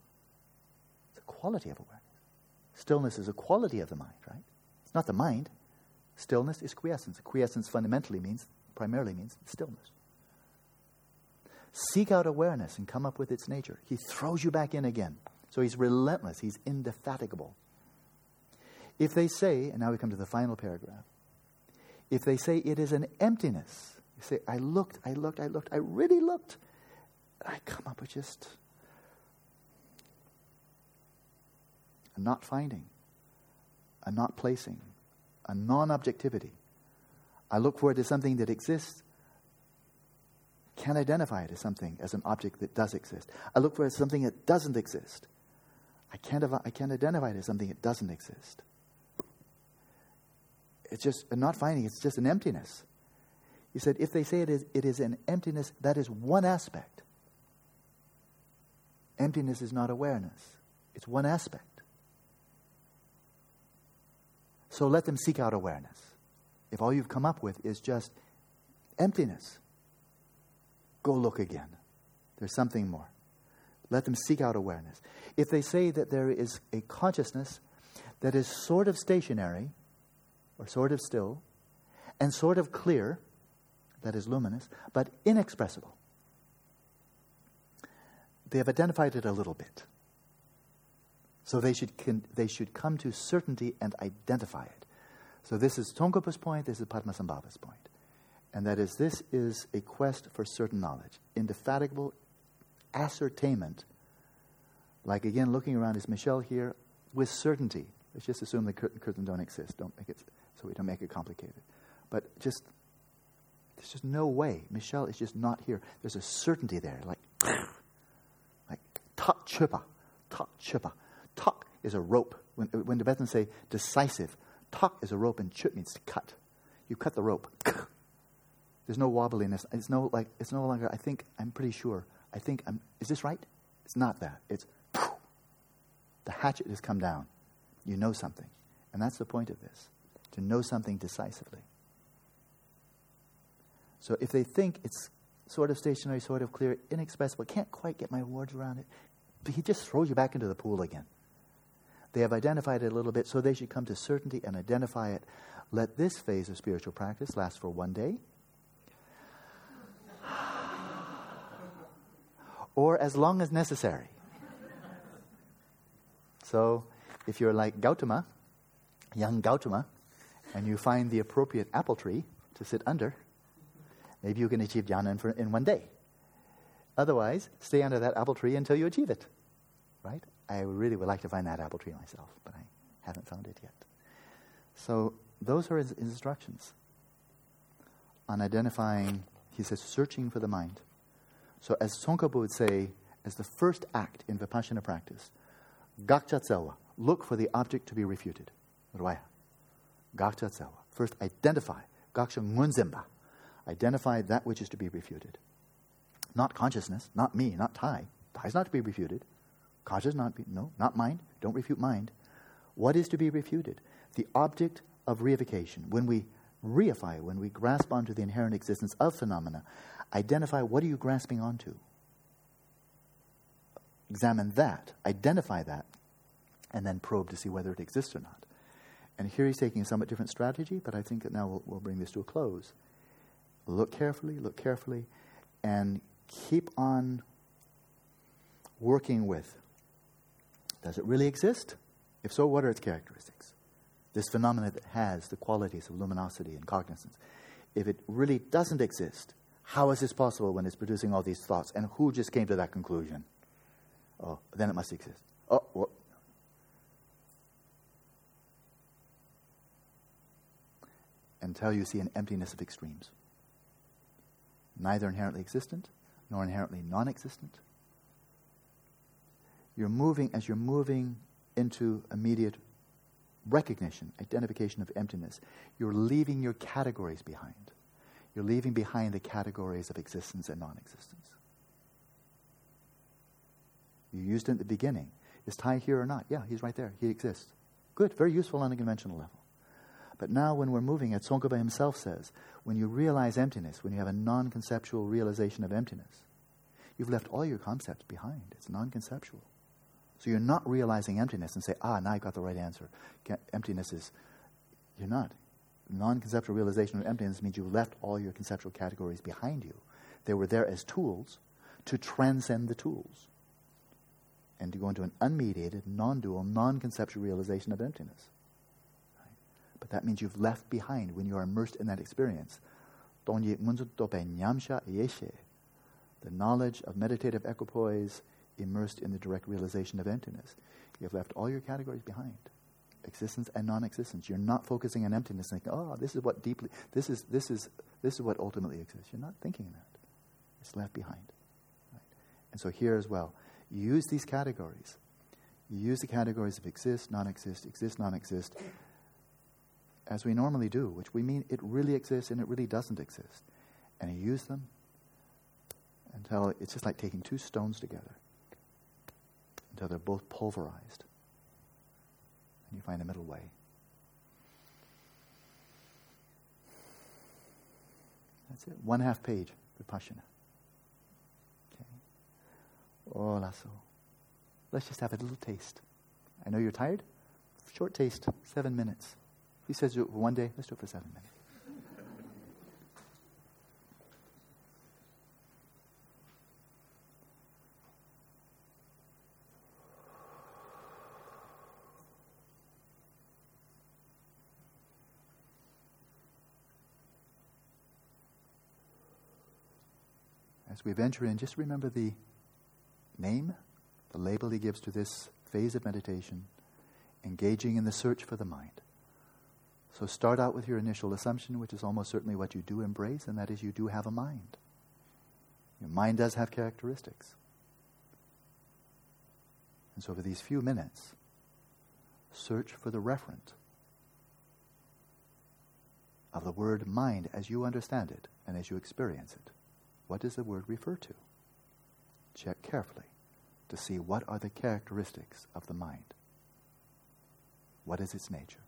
[SPEAKER 1] It's a quality of awareness. Stillness is a quality of the mind, right? It's not the mind. Stillness is quiescence. Quiescence fundamentally means, primarily means stillness. Seek out awareness and come up with its nature. He throws you back in again. So he's relentless, he's indefatigable. If they say, and now we come to the final paragraph, if they say it is an emptiness, you say, I looked, I looked, I looked, I really looked, I come up with just a not finding, a not placing, a non objectivity. I look for it as something that exists, can't identify it as something, as an object that does exist. I look for it as something that doesn't exist. I can't, I can't identify it as something that doesn't exist. It's just not finding, it's just an emptiness. He said, if they say it is, it is an emptiness, that is one aspect. Emptiness is not awareness, it's one aspect. So let them seek out awareness. If all you've come up with is just emptiness, go look again. There's something more. Let them seek out awareness. If they say that there is a consciousness that is sort of stationary, or sort of still, and sort of clear, that is luminous, but inexpressible, they have identified it a little bit. So they should, con- they should come to certainty and identify it. So this is Tsongkhapa's point, this is Padmasambhava's point. And that is, this is a quest for certain knowledge, indefatigable ascertainment. Like again, looking around, is Michelle here with certainty? Let's just assume the curtain, curtain don't exist. Don't make it so we don't make it complicated. But just there's just no way. Michelle is just not here. There's a certainty there, like tak chupa, tak chupa. Tak is a rope. When, when the Tibetans say decisive, tak is a rope and chut means to cut. You cut the rope. There's no wobbliness. It's no like. It's no longer. I think. I'm pretty sure. I think. I'm. Is this right? It's not that. It's. The hatchet has come down. You know something, and that's the point of this: to know something decisively. So if they think it's sort of stationary, sort of clear, inexpressible, can't quite get my words around it, he just throws you back into the pool again. They have identified it a little bit, so they should come to certainty and identify it. Let this phase of spiritual practice last for one day, or as long as necessary. So, if you're like Gautama, young Gautama, and you find the appropriate apple tree to sit under, maybe you can achieve jhana in, in one day. Otherwise, stay under that apple tree until you achieve it right? I really would like to find that apple tree myself, but I haven't found it yet. So those are his instructions on identifying, he says, searching for the mind. So as Tsongkhapa would say, as the first act in Vipassana practice, gakcha look for the object to be refuted. Rwaya. Gakcha First identify, gaksha ngunzimba, identify that which is to be refuted. Not consciousness, not me, not Thai. Thai is not to be refuted. Causes not be, no, not mind. Don't refute mind. What is to be refuted? The object of reification. When we reify, when we grasp onto the inherent existence of phenomena, identify what are you grasping onto? Examine that, identify that, and then probe to see whether it exists or not. And here he's taking a somewhat different strategy, but I think that now we'll, we'll bring this to a close. Look carefully, look carefully, and keep on working with does it really exist? If so, what are its characteristics? This phenomenon that has the qualities of luminosity and cognizance. If it really doesn't exist, how is this possible when it's producing all these thoughts? And who just came to that conclusion? Oh, then it must exist. Oh, well. Until you see an emptiness of extremes. Neither inherently existent, nor inherently non existent, You're moving, as you're moving into immediate recognition, identification of emptiness, you're leaving your categories behind. You're leaving behind the categories of existence and non existence. You used it at the beginning. Is Thai here or not? Yeah, he's right there. He exists. Good, very useful on a conventional level. But now, when we're moving as Tsongkhapa himself says, when you realize emptiness, when you have a non conceptual realization of emptiness, you've left all your concepts behind. It's non conceptual. So you're not realizing emptiness and say, ah, now I've got the right answer. Emptiness is, you're not. Non conceptual realization of emptiness means you left all your conceptual categories behind you. They were there as tools to transcend the tools and to go into an unmediated, non dual, non conceptual realization of emptiness. Right? But that means you've left behind when you are immersed in that experience. The knowledge of meditative equipoise immersed in the direct realization of emptiness. You have left all your categories behind existence and non-existence. You're not focusing on emptiness, thinking, "Oh, this is what deeply, this is this is this is what ultimately exists." You're not thinking that. It's left behind. Right? And so here as well, use these categories. You use the categories of exist, non-exist, exist, non-exist, as we normally do, which we mean it really exists and it really doesn't exist, and you use them until it's just like taking two stones together until they're both pulverized. And you find a middle way. That's it. One half page, Vipassana. Okay. Oh, lasso. Let's just have a little taste. I know you're tired. Short taste, seven minutes. He says do it for one day. Let's do it for seven minutes. We venture in, just remember the name, the label he gives to this phase of meditation, engaging in the search for the mind. So start out with your initial assumption, which is almost certainly what you do embrace, and that is you do have a mind. Your mind does have characteristics. And so for these few minutes, search for the referent of the word mind as you understand it and as you experience it. What does the word refer to? Check carefully to see what are the characteristics of the mind. What is its nature?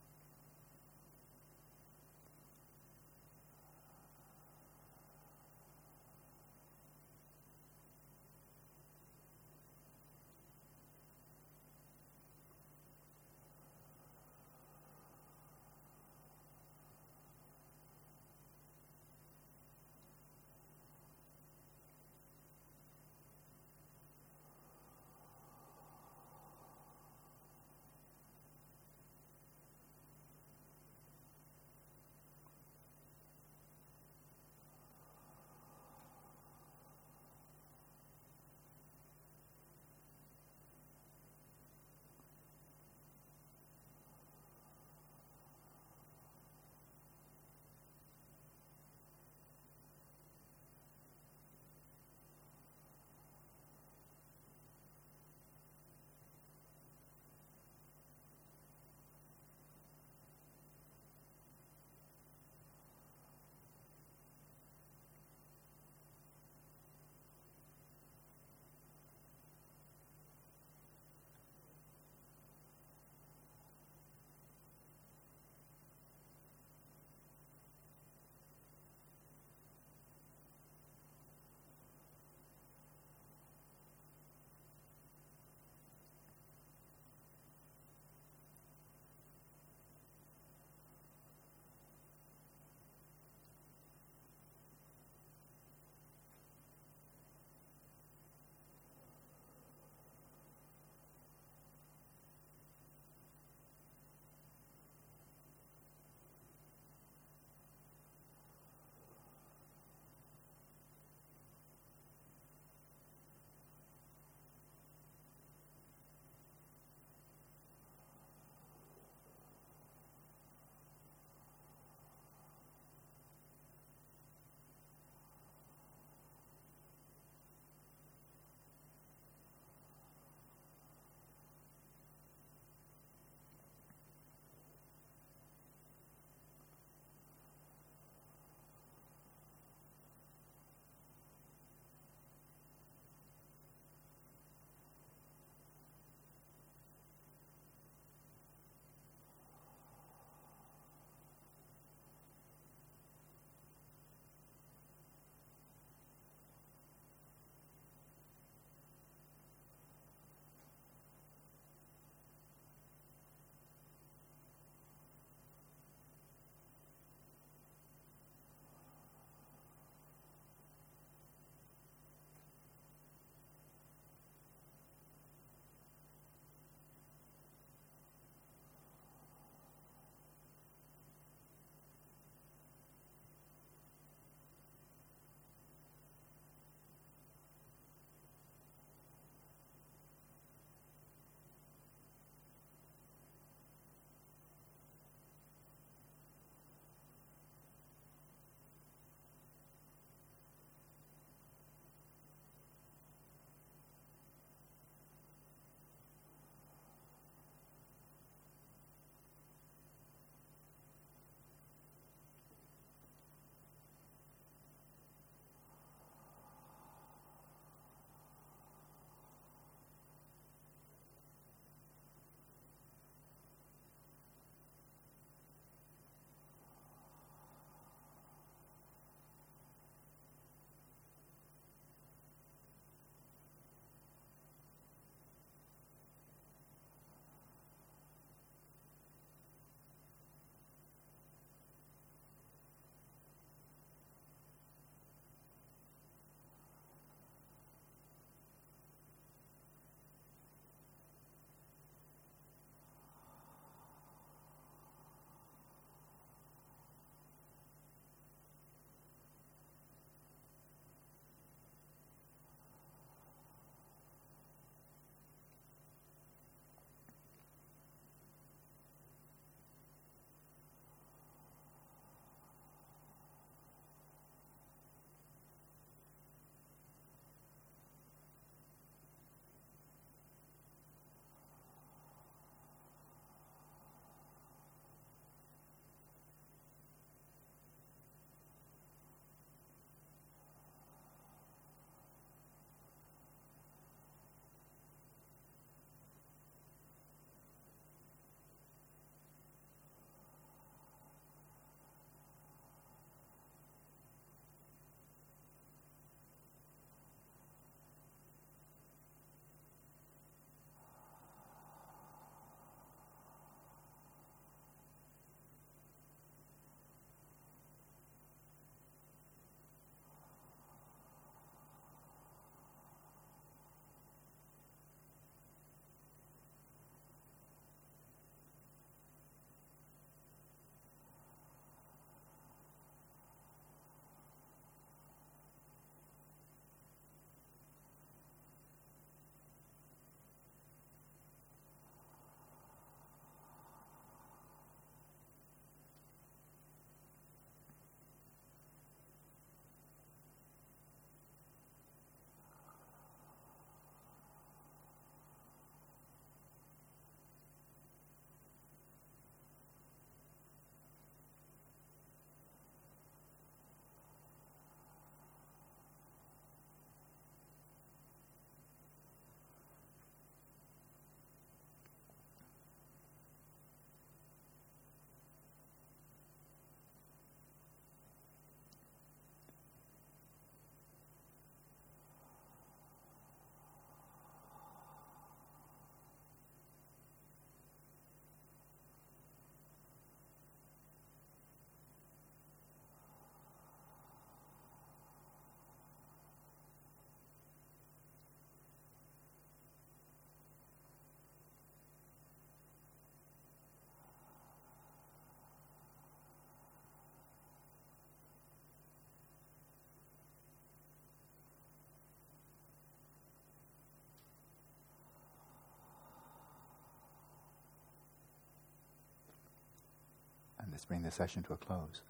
[SPEAKER 1] Let's bring the session to a close.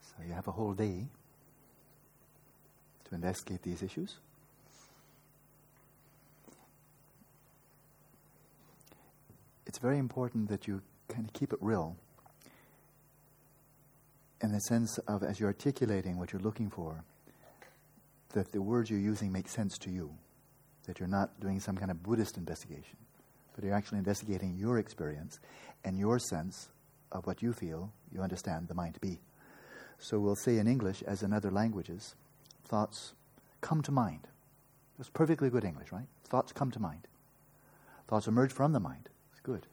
[SPEAKER 1] So you have a whole day to investigate these issues. It's very important that you kind of keep it real in the sense of as you're articulating what you're looking for, that the words you're using make sense to you, that you're not doing some kind of Buddhist investigation, but you're actually investigating your experience and your sense of what you feel you understand the mind to be. So we'll say in English, as in other languages, thoughts come to mind. That's perfectly good English, right? Thoughts come to mind. Thoughts emerge from the mind. Good.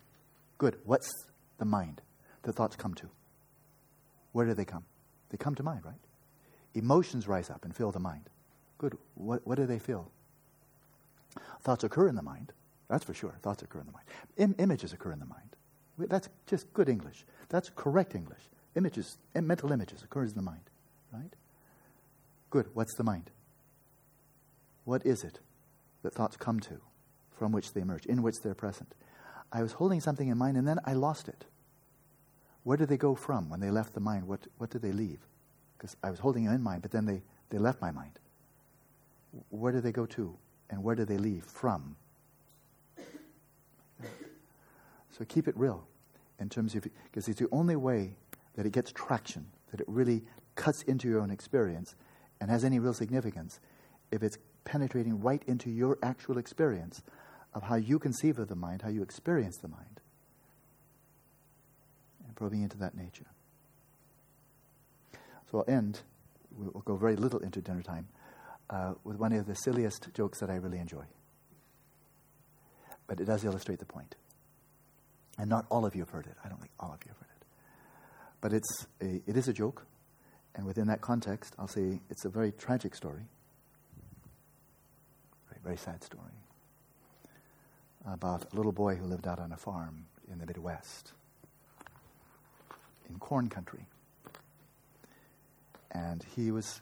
[SPEAKER 1] Good. What's the mind The thoughts come to? Where do they come? They come to mind, right? Emotions rise up and fill the mind. Good. What, what do they feel? Thoughts occur in the mind. That's for sure. Thoughts occur in the mind. Im- images occur in the mind. That's just good English. That's correct English. Images, mental images occurs in the mind, right? Good. What's the mind? What is it that thoughts come to, from which they emerge, in which they're present? I was holding something in mind and then I lost it. Where did they go from when they left the mind? What, what did they leave? Because I was holding it in mind, but then they, they left my mind. Where did they go to? And where did they leave from? So keep it real in terms of, because it's the only way that it gets traction, that it really cuts into your own experience and has any real significance if it's penetrating right into your actual experience of how you conceive of the mind, how you experience the mind, and probing into that nature. So I'll end, we'll go very little into dinner time, uh, with one of the silliest jokes that I really enjoy. But it does illustrate the point. And not all of you have heard it. I don't think all of you have heard it. But it's a, it is a joke. And within that context, I'll say it's a very tragic story. Very, very sad story. About a little boy who lived out on a farm in the Midwest, in corn country. And he was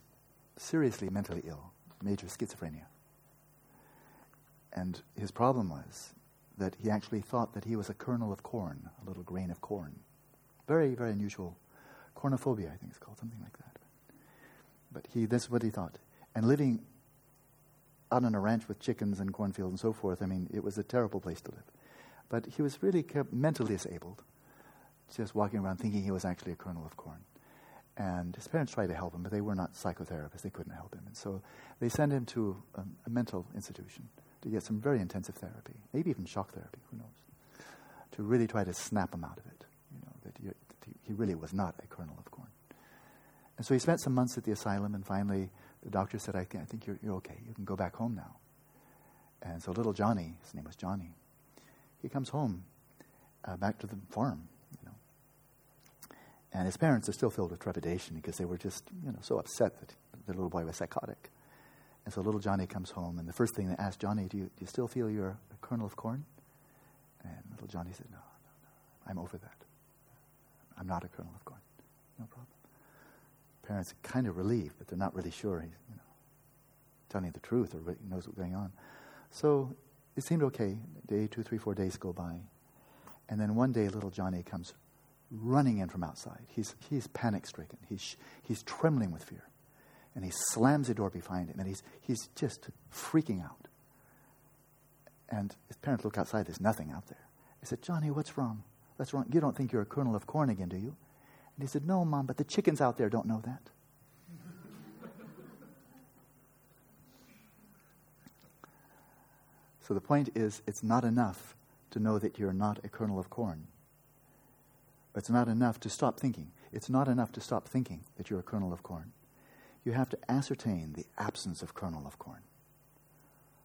[SPEAKER 1] seriously mentally ill, major schizophrenia. And his problem was that he actually thought that he was a kernel of corn, a little grain of corn. Very, very unusual. Cornophobia, I think it's called, something like that. But he, this is what he thought. And living out on a ranch with chickens and cornfields and so forth, I mean, it was a terrible place to live. But he was really mentally disabled, just walking around thinking he was actually a kernel of corn. And his parents tried to help him, but they were not psychotherapists. They couldn't help him. And so they sent him to a, a mental institution to get some very intensive therapy, maybe even shock therapy, who knows, to really try to snap him out of it. You know, that that he really was not a kernel of corn. And so he spent some months at the asylum, and finally the doctor said, I, I think you're, you're okay. You can go back home now. And so little Johnny, his name was Johnny, he comes home uh, back to the farm, you know. And his parents are still filled with trepidation because they were just, you know, so upset that the little boy was psychotic. And so little Johnny comes home, and the first thing they ask Johnny, do you, do you still feel you're a kernel of corn? And little Johnny said, no, no, no, I'm over that. I'm not a kernel of corn. No problem. Parents are kind of relieved, but they're not really sure he's, you know, telling the truth or really knows what's going on. So it seemed okay. Day, two, three, four days go by. And then one day, little Johnny comes running in from outside. He's, he's panic stricken. He's, he's trembling with fear and he slams the door behind him, and he's, he's just freaking out. And his parents look outside, there's nothing out there. I said, Johnny, what's wrong? What's wrong? You don't think you're a kernel of corn again, do you? And he said, No, Mom, but the chickens out there don't know that. so the point is, it's not enough to know that you're not a kernel of corn. It's not enough to stop thinking. It's not enough to stop thinking that you're a kernel of corn you have to ascertain the absence of kernel of corn.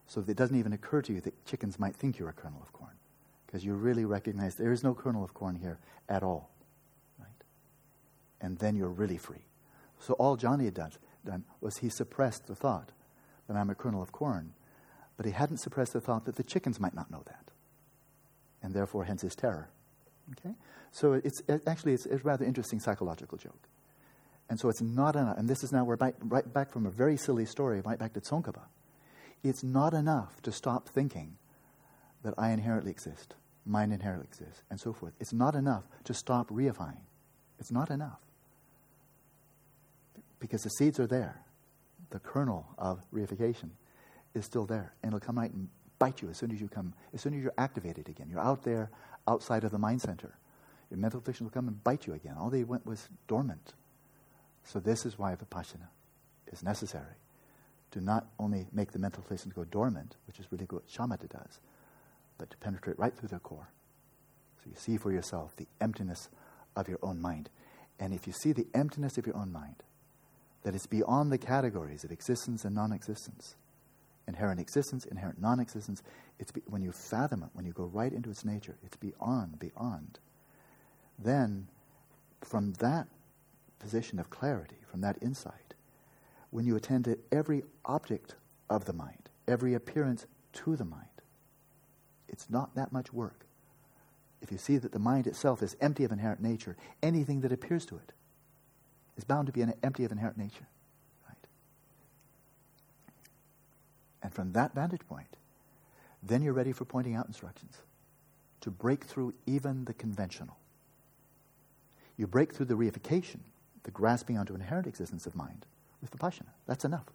[SPEAKER 1] So that it doesn't even occur to you that chickens might think you're a kernel of corn. Because you really recognize there is no kernel of corn here at all. And then you're really free. So all Johnny had done, done was he suppressed the thought that I'm a kernel of corn But he hadn't suppressed the thought that the chickens might not know that. And therefore, hence his terror. Okay? So it's it, actually it's, it's, a rather interesting psychological joke. And so it's not enough. And this is now we're right back from a very silly story, right back to Tsongkhapa. It's not enough to stop thinking that I inherently exist, mind inherently exists, and so forth. It's not enough to stop reifying. It's not enough. Because the seeds are there. The kernel of reification is still there. And it'll come right and bite you as soon as you come, as soon as you're activated again. You're out there outside of the mind center. Your mental affliction will come and bite you again. All they went was dormant. So this is why vipassana is necessary. To not only make the mental afflictions go dormant, which is really what shamatha does, but to penetrate right through their core. So you see for yourself the emptiness of your own mind. And if you see the emptiness of your own mind, that it's beyond the categories of existence and non existence, inherent existence, inherent non existence, it's be, when you fathom it, when you go right into its nature, it's beyond, beyond. Then, from that position of clarity, from that insight, when you attend to every object of the mind, every appearance to the mind, it's not that much work. If you see that the mind itself is empty of inherent nature, anything that appears to it is bound to be empty of inherent nature. Right? And from that vantage point, then you're ready for pointing out instructions to break through even the conventional. You break through the reification, the grasping onto inherent existence of mind, with vipassana. That's enough.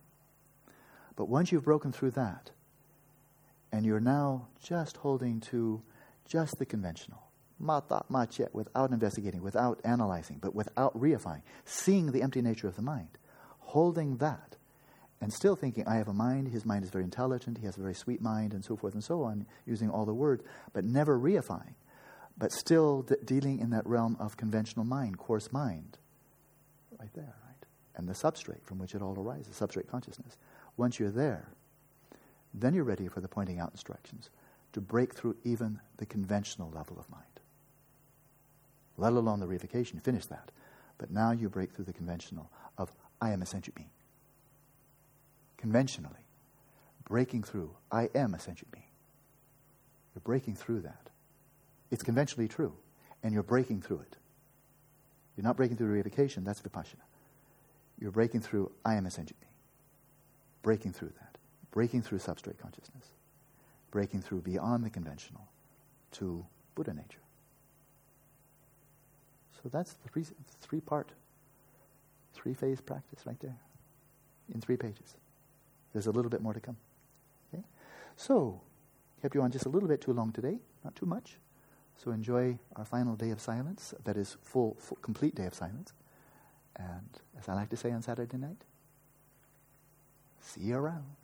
[SPEAKER 1] But once you've broken through that, and you're now just holding to just the conventional. Ma thought, ma chet, without investigating, without analyzing, but without reifying, seeing the empty nature of the mind, holding that, and still thinking, I have a mind, his mind is very intelligent, he has a very sweet mind, and so forth and so on, using all the words, but never reifying, but still d- dealing in that realm of conventional mind, coarse mind. Right there, right? And the substrate from which it all arises, substrate consciousness. Once you're there, then you're ready for the pointing out instructions to break through even the conventional level of mind. Let alone the reification, finish that. But now you break through the conventional of, I am a sentient being. Conventionally, breaking through, I am a sentient being. You're breaking through that. It's conventionally true, and you're breaking through it. You're not breaking through the reification, that's vipassana. You're breaking through, I am a sentient being. Breaking through that breaking through substrate consciousness, breaking through beyond the conventional to Buddha nature. So that's the three, three part, three phase practice right there in three pages. There's a little bit more to come. Okay? So, kept you on just a little bit too long today, not too much. So enjoy our final day of silence, that is full, full complete day of silence. And as I like to say on Saturday night, see you around.